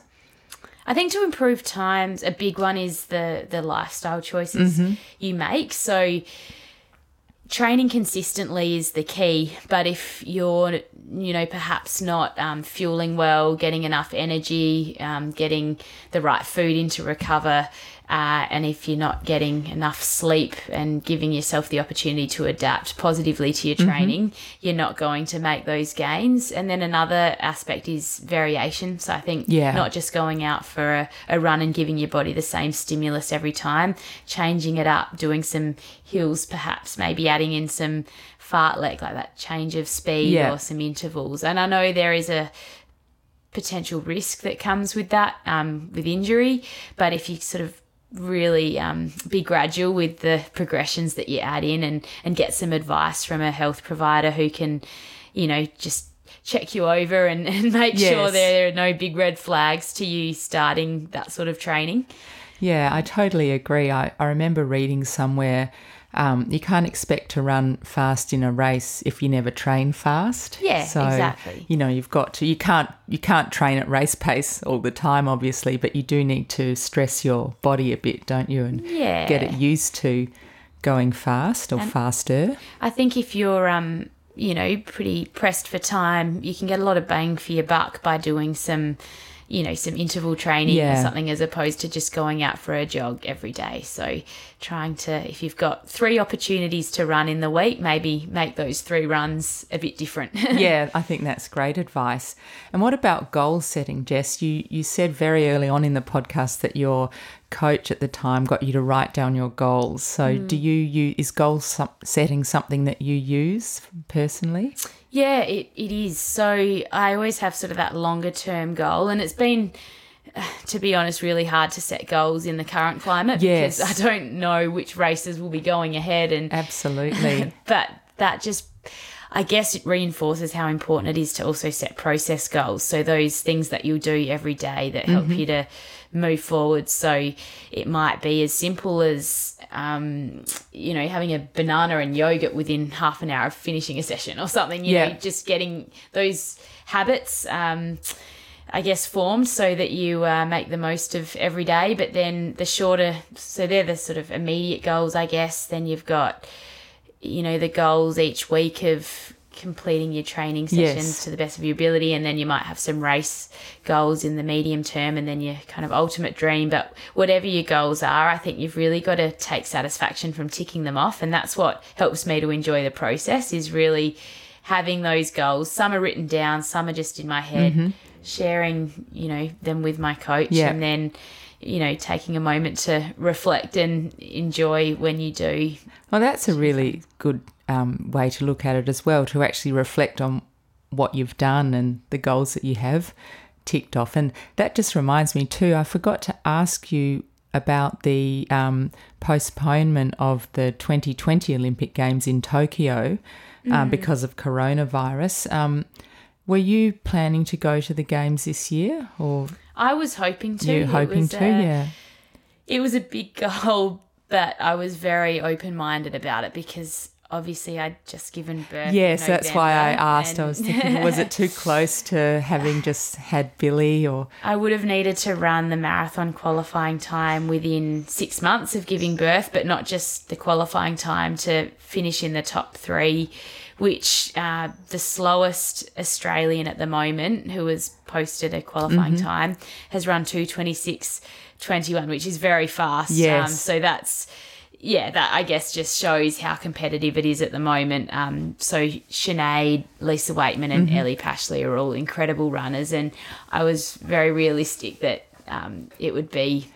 I think to improve times, a big one is the the lifestyle choices you make. So training consistently is the key but if you're you know perhaps not um, fueling well getting enough energy um, getting the right food in to recover uh, and if you're not getting enough sleep and giving yourself the opportunity to adapt positively to your training you're not going to make those gains and then another aspect is variation so i think Yeah. not just going out for a, a run and giving your body the same stimulus every time, changing it up, doing some hills, perhaps maybe adding in some fartlek, like that change of speed Yeah. or some intervals. And I know there is a potential risk that comes with that, um, with injury, but if you sort of really um, be gradual with the progressions that you add in and, and get some advice from a health provider who can, you know, just check you over and, and make sure there are no big red flags to you starting that sort of training. Yeah, I totally agree. I, I remember reading somewhere um, you can't expect to run fast in a race if you never train fast. Yeah, so, exactly. You know, you've got to. You can't. You can't train at race pace all the time, obviously, but you do need to stress your body a bit, don't you? And Yeah. get it used to going fast or faster. I think if you're, um, you know, pretty pressed for time, you can get a lot of bang for your buck by doing some, you know, some interval training or something as opposed to just going out for a jog every day. So trying to, if you've got three opportunities to run in the week, maybe make those three runs a bit different. yeah, I think that's great advice. And what about goal setting, Jess? You you said very early on in the podcast that your coach at the time got you to write down your goals. So, hmm. do you you is goal setting something that you use personally? Yeah, it, it is. So I always have sort of that longer term goal, and it's been, to be honest, really hard to set goals in the current climate Yes. because I don't know which races will be going ahead, and Absolutely. but that just. I guess it reinforces how important it is to also set process goals. So those things that you'll do every day that help mm-hmm. you to move forward. So it might be as simple as, um, you know, having a banana and yogurt within half an hour of finishing a session or something. You Yeah. know, just getting those habits. Um, I guess formed so that you uh, make the most of every day. But then the shorter, so they're the sort of immediate goals, I guess. Then you've got, you know, the goals each week of completing your training sessions Yes. to the best of your ability, and then you might have some race goals in the medium term, and then your kind of ultimate dream. But whatever your goals are, I think you've really got to take satisfaction from ticking them off, and that's what helps me to enjoy the process. Is really having those goals. Some are written down, some are just in my head. Mm-hmm. Sharing, you know, them with my coach, Yeah. and then. You know, taking a moment to reflect and enjoy when you do well, that's a really good um, way to look at it as well. To actually reflect on what you've done and the goals that you have ticked off. And that just reminds me too. I forgot to ask you about the um, postponement of the 2020 Olympic Games in Tokyo um, because of coronavirus. Um, were you planning to go to the games this year, or I was hoping to. you hoping to? uh, yeah. It was a big goal, but I was very open minded about it because obviously I'd just given birth. Yes, that's why I asked. I was thinking, was it too close to having just had Billy, or I would have needed to run the marathon qualifying time within six months of giving birth, but not just the qualifying time to finish in the top three, which uh, the slowest Australian at the moment, who has posted a qualifying Mm-hmm. time, has run 226.21, which is very fast. Um, Yes. so that's yeah, that I guess just shows how competitive it is at the moment. Um, so Sinead, Lisa Weightman, and Ellie Pashley are all incredible runners, and I was very realistic that um, it would be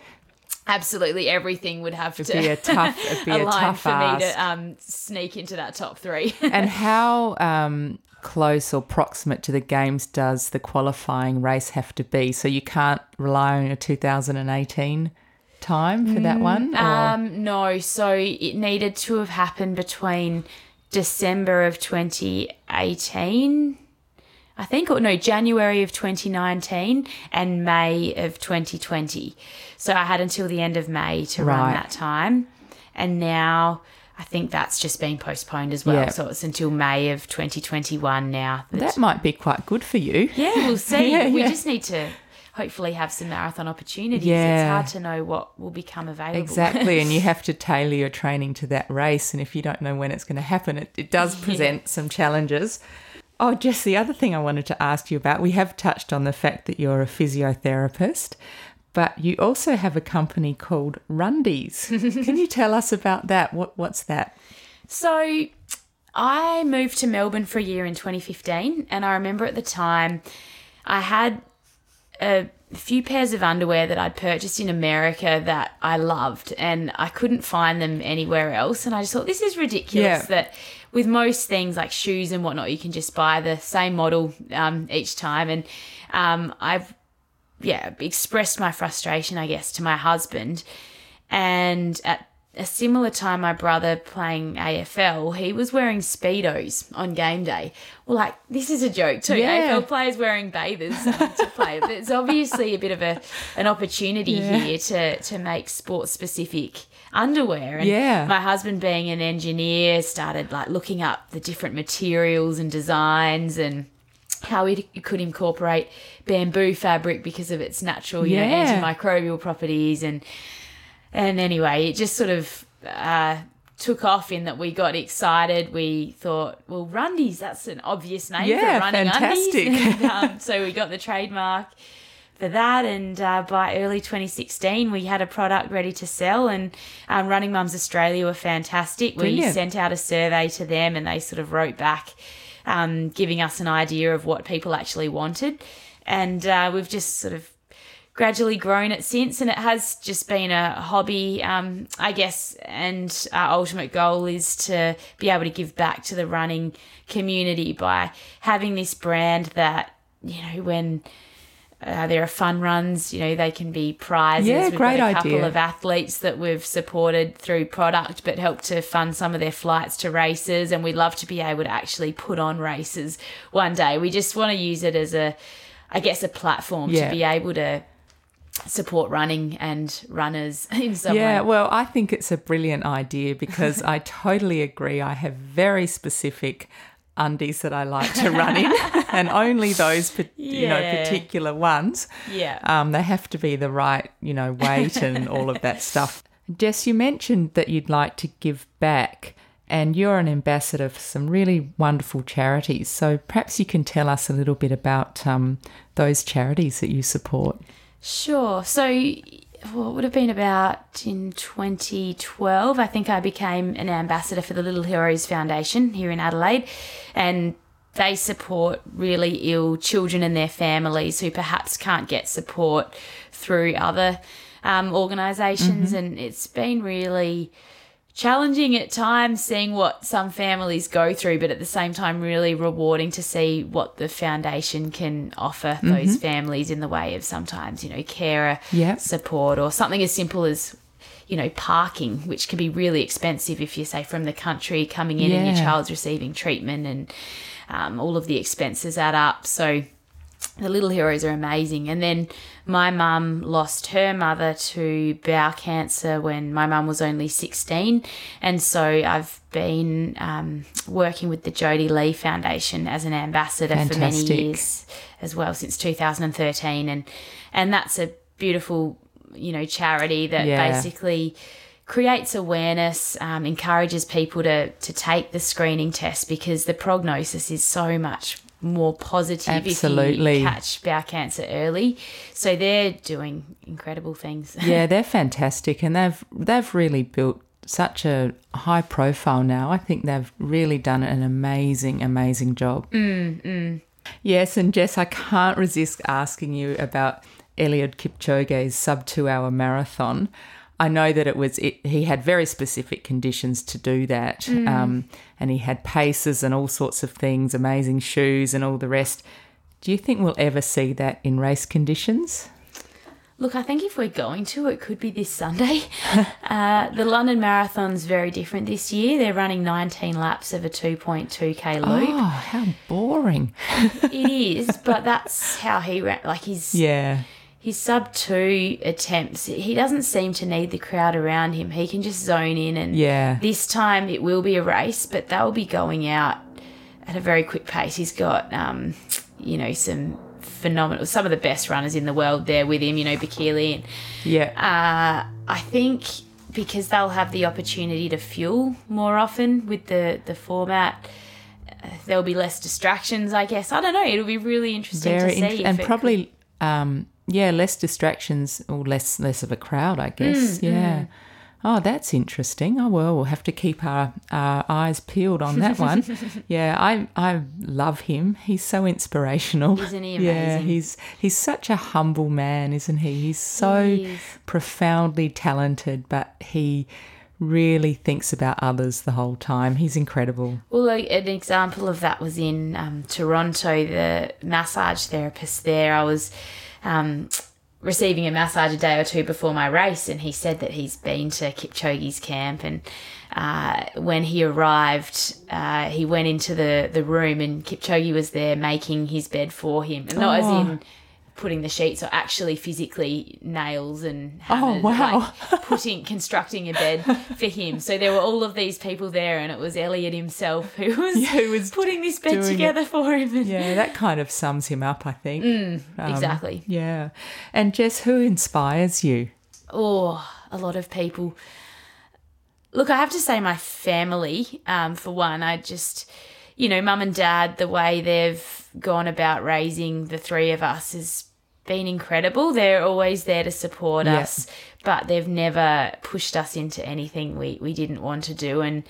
absolutely everything would have to be a tough- it'd be a tough for me ask. to um, sneak into that top three. and how um, close or proximate to the games does the qualifying race have to be? So you can't rely on a 2018 time for that one. Um, no, so it needed to have happened between December of 2018, I think, or no, January of 2019 and May of 2020. So I had until the end of May to run that time. And now I think that's just been postponed as well. Yeah. So it's until May of 2021 now. that might be quite good for you. Yeah, we'll see. Yeah, we yeah. just need to. Hopefully have some marathon opportunities. Yeah. It's hard to know what will become available. Exactly, and you have to tailor your training to that race. And if you don't know when it's going to happen, it, it does present some challenges. Oh, Jess, the other thing I wanted to ask you about, we have touched on the fact that you're a physiotherapist, but you also have a company called Rundies. Can you tell us about that? What What's that? So I moved to Melbourne for a year in 2015, and I remember at the time I had a few pairs of underwear that I'd purchased in America that I loved, and I couldn't find them anywhere else. And I just thought, this is ridiculous Yeah. that with most things like shoes and whatnot, you can just buy the same model um, each time. And um, I've yeah, expressed my frustration, I guess, to my husband. And at a similar time, my brother playing AFL, he was wearing Speedos on game day. Well, like, this is a joke too. Yeah. AFL players wearing bathers um, to play. But it's obviously a bit of a an opportunity Yeah. here to, to make sports specific underwear. And Yeah. my husband being an engineer started like looking up the different materials and designs and how it could incorporate bamboo fabric because of its natural, you Yeah. know, antimicrobial properties and and anyway, it just sort of uh, took off in that we got excited. We thought, well, Rundies, that's an obvious name Yeah, for running fantastic. undies. And, um, so we got the trademark for that. And uh, by early 2016, we had a product ready to sell. And um, Running Mums Australia were fantastic. We sent out a survey to them, and they sort of wrote back, um, giving us an idea of what people actually wanted. And uh, we've just sort of gradually grown it since, and it has just been a hobby, um, I guess. And our ultimate goal is to be able to give back to the running community by having this brand that you know when. Uh, there are fun runs, you know, they can be prizes. Yeah, We've great got a couple idea. of athletes that we've supported through product, but helped to fund some of their flights to races. And we'd love to be able to actually put on races one day. We just want to use it as a, I guess, a platform Yeah. to be able to support running and runners in some Yeah, way. well, I think it's a brilliant idea because I totally agree. I have very specific undies that I like to run in, and only those, you know, particular ones. Yeah. Um, they have to be the right, you know, weight and all of that stuff. Jess, you mentioned that you'd like to give back, and you're an ambassador for some really wonderful charities. So perhaps you can tell us a little bit about um, those charities that you support. Sure. So, well, it would have been about in 2012. I think I became an ambassador for the Little Heroes Foundation here in Adelaide, and they support really ill children and their families who perhaps can't get support through other um, organisations, and it's been really challenging at times seeing what some families go through, but at the same time, really rewarding to see what the foundation can offer those families in the way of sometimes, you know, carer Yep. support or something as simple as, you know, parking, which can be really expensive if you say from the country coming in and your child's receiving treatment and um, all of the expenses add up. So, the little heroes are amazing. And then my mum lost her mother to bowel cancer when my mum was only 16. And so I've been um, working with the Jodi Lee Foundation as an ambassador for many years as well since 2013. And, and that's a beautiful, you know, charity that Yeah. basically creates awareness, um, encourages people to, to take the screening test because the prognosis is so much more positive Absolutely. if you catch bowel cancer early. So they're doing incredible things. yeah, they're fantastic, and they've they've really built such a high profile now. I think they've really done an amazing, amazing job. Mm, Yes, and Jess, I can't resist asking you about Eliud Kipchoge's sub two hour marathon. I know that it was it, he had very specific conditions to do that, um, and he had paces and all sorts of things, amazing shoes and all the rest. Do you think we'll ever see that in race conditions? Look, I think if we're going to, it could be this Sunday. uh, the London Marathon's very different this year. They're running 19 laps of a 2.2k loop. Oh, how boring! It is, but that's how he ran. Like he's Yeah. His sub two attempts, he doesn't seem to need the crowd around him. He can just zone in and Yeah. this time it will be a race, but they'll be going out at a very quick pace. He's got um, you know, some phenomenal, some of the best runners in the world there with him. You know, Bekele. And, Yeah. uh, I think because they'll have the opportunity to fuel more often with the the format. There'll be less distractions, I guess. I don't know. It'll be really interesting Very to see. int- and probably um yeah, less distractions or less less of a crowd, I Mm, guess. yeah. Oh, that's interesting. Oh well, we'll have to keep our, our eyes peeled on that one. yeah, I I love him. He's so inspirational. Isn't he amazing? Yeah, he's he's such a humble man, isn't he? He's so He profoundly talented, but he really thinks about others the whole time. He's incredible. Well, like, an example of that was in um, Toronto. The massage therapist there, I was um, receiving a massage a day or two before my race, and he said that he's been to Kipchoge's camp. And uh, when he arrived, uh, he went into the, the room, and Kipchoge was there making his bed for him, and not Oh. as in putting the sheets or actually physically nails and Oh, wow. like putting constructing a bed for him so there were all of these people there and it was Eliud himself who was, Yeah, who was putting this bed doing it. together for him and Yeah, that kind of sums him up, I think. Um, exactly Yeah. And Jess, who inspires you? oh a lot of people look i have to say my family um, for one i just you know mum and dad the way they've gone about raising the three of us has been incredible they're always there to support Yeah. us but they've never pushed us into anything we, we didn't want to do and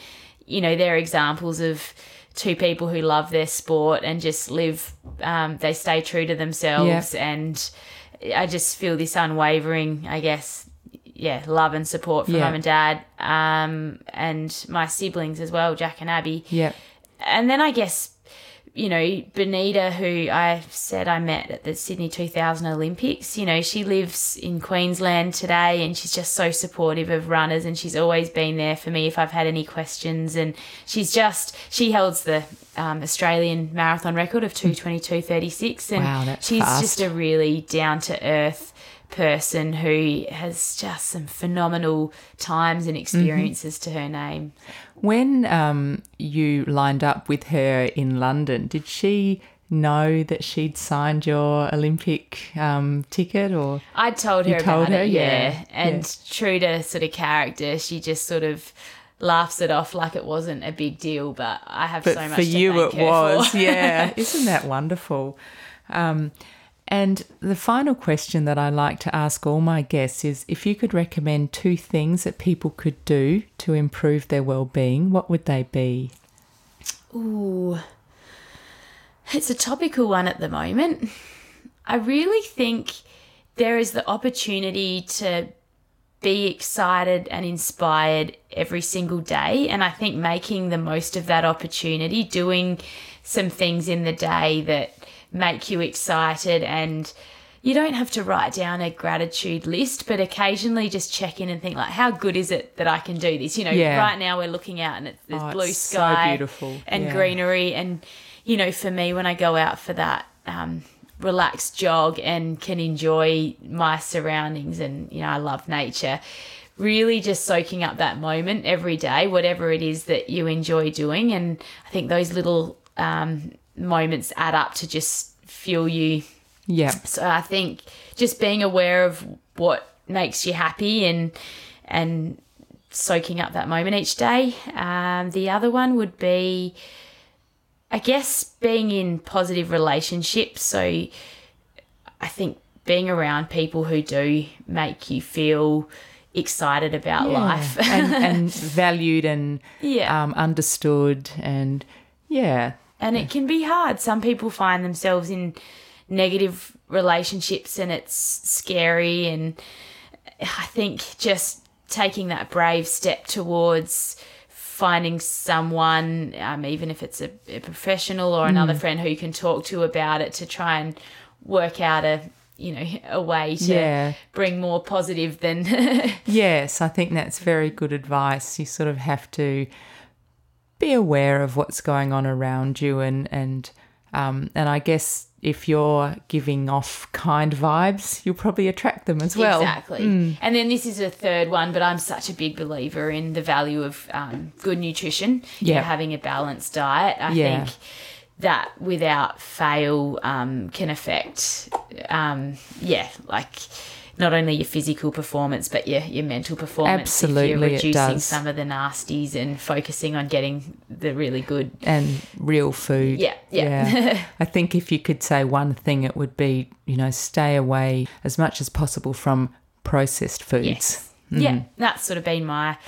you know they're examples of two people who love their sport and just live um, they stay true to themselves and i just feel this unwavering i guess yeah love and support from Yeah. mum and dad um, and my siblings as well jack and abby Yeah. And then I guess, you know, Benita, who I said I met at the Sydney 2000 Olympics, you know, she lives in Queensland today and she's just so supportive of runners and she's always been there for me if I've had any questions. And she's just, she holds the um, Australian marathon record of 222.36. And Wow, that's she's fast. just a really down to earth person who has just some phenomenal times and experiences to her name. When um, you lined up with her in London, did she know that she'd signed your Olympic um, ticket or? I told her You told about her? it, yeah. Yeah, And yeah. true to sort of character, she just sort of laughs it off like it wasn't a big deal. But I have But so much for you, it was. yeah. Isn't that wonderful? Um, and the final question that I like to ask all my guests is if you could recommend two things that people could do to improve their well-being, what would they be? Ooh, it's a topical one at the moment. I really think there is the opportunity to be excited and inspired every single day. And I think making the most of that opportunity, doing some things in the day that make you excited and you don't have to write down a gratitude list, but occasionally just check in and think like, how good is it that I can do this? You know, Yeah. right now we're looking out and it's, there's Oh, blue it's so sky beautiful. and Yeah. greenery. And, you know, for me, when I go out for that um, relaxed jog and can enjoy my surroundings and, you know, I love nature, really just soaking up that moment every day, whatever it is that you enjoy doing. And I think those little um, moments add up to just fuel you Yeah. so I think just being aware of what makes you happy and and soaking up that moment each day. Um, the other one would be, I guess, being in positive relationships. So I think being around people who do make you feel excited about life. and, and valued and Yeah. um, understood and yeah and it can be hard. Some people find themselves in negative relationships and it's scary. And I think just taking that brave step towards finding someone, um, even if it's a, a professional or another friend who you can talk to about it to try and work out a you know a way to Yeah. bring more positive than yes i think that's very good advice you sort of have to be aware of what's going on around you and and um, and i guess if you're giving off kind vibes you'll probably attract them as well Exactly. And then this is a third one, but I'm such a big believer in the value of um, good nutrition. you Yeah. know, having a balanced diet. I Yeah. think that without fail um, can affect, um, yeah, like not only your physical performance but your, your mental performance. Absolutely, if you're it reducing does. some of the nasties and focusing on getting the really good. and real food. Yeah, yeah. I think if you could say one thing, it would be, you know, stay away as much as possible from processed foods. Yes. Yeah, that's sort of been my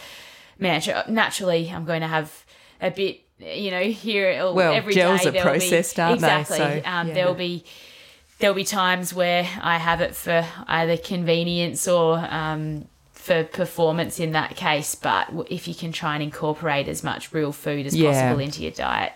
mantra. Naturally, I'm going to have a bit, you know, here Well, every gels day are there'll be- processed, aren't they? exactly. So, um, yeah. There'll be there'll be times where I have it for either convenience or um, for performance in that case. But if you can try and incorporate as much real food as Yeah. possible into your diet,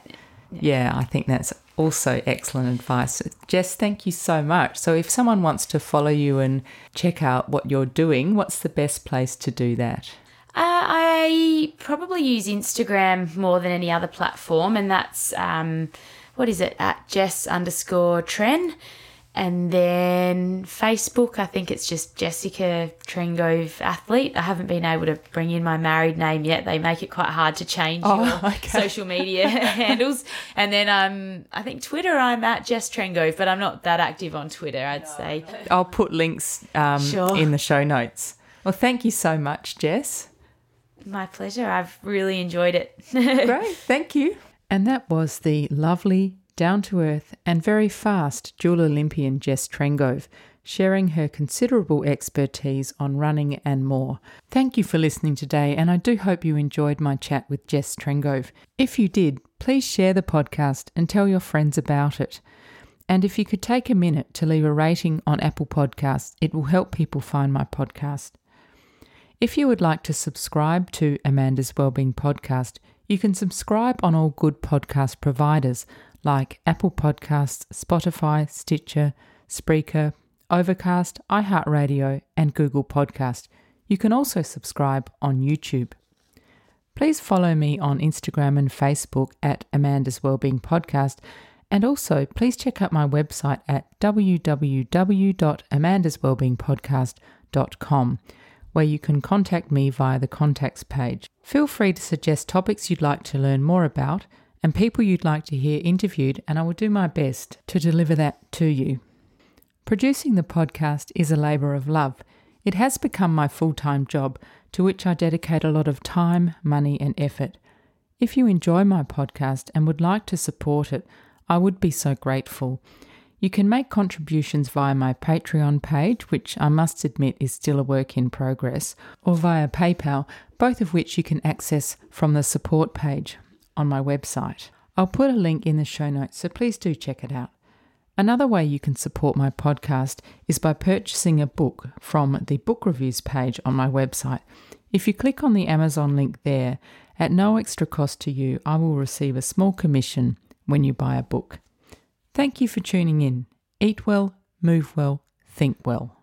Yeah, I think that's also excellent advice. Jess, thank you so much. So, if someone wants to follow you and check out what you're doing, what's the best place to do that? Uh, I probably use Instagram more than any other platform, and that's um, what is it at Jess underscore Tren, and then Facebook. I think it's just Jessica Trengove athlete. I haven't been able to bring in my married name yet. They make it quite hard to change Oh, your okay. social media handles. And then um, I think Twitter. I'm at Jess Trengove, but I'm not that active on Twitter. I'd say. I'll put links um, Sure. in the show notes. Well, thank you so much, Jess. My pleasure. I've really enjoyed it. Great, thank you. And that was the lovely, down to earth, and very fast dual Olympian Jess Trengove sharing her considerable expertise on running and more. Thank you for listening today, and I do hope you enjoyed my chat with Jess Trengove. If you did, please share the podcast and tell your friends about it. And if you could take a minute to leave a rating on Apple Podcasts, it will help people find my podcast. If you would like to subscribe to Amanda's Wellbeing Podcast, you can subscribe on all good podcast providers like Apple Podcasts, Spotify, Stitcher, Spreaker, Overcast, iHeartRadio, and Google Podcast. You can also subscribe on YouTube. Please follow me on Instagram and Facebook at Amanda's Wellbeing Podcast. And also, please check out my website at www.amandaswellbeingpodcast.com, where you can contact me via the contacts page. Feel free to suggest topics you'd like to learn more about and people you'd like to hear interviewed, and I will do my best to deliver that to you. Producing the podcast is a labour of love. It has become my full time job, to which I dedicate a lot of time, money, and effort. If you enjoy my podcast and would like to support it, I would be so grateful. You can make contributions via my Patreon page, which I must admit is still a work in progress, or via PayPal, both of which you can access from the support page on my website. I'll put a link in the show notes, so please do check it out. Another way you can support my podcast is by purchasing a book from the book reviews page on my website. If you click on the Amazon link there, at no extra cost to you, I will receive a small commission when you buy a book. Thank you for tuning in. Eat well, move well, think well.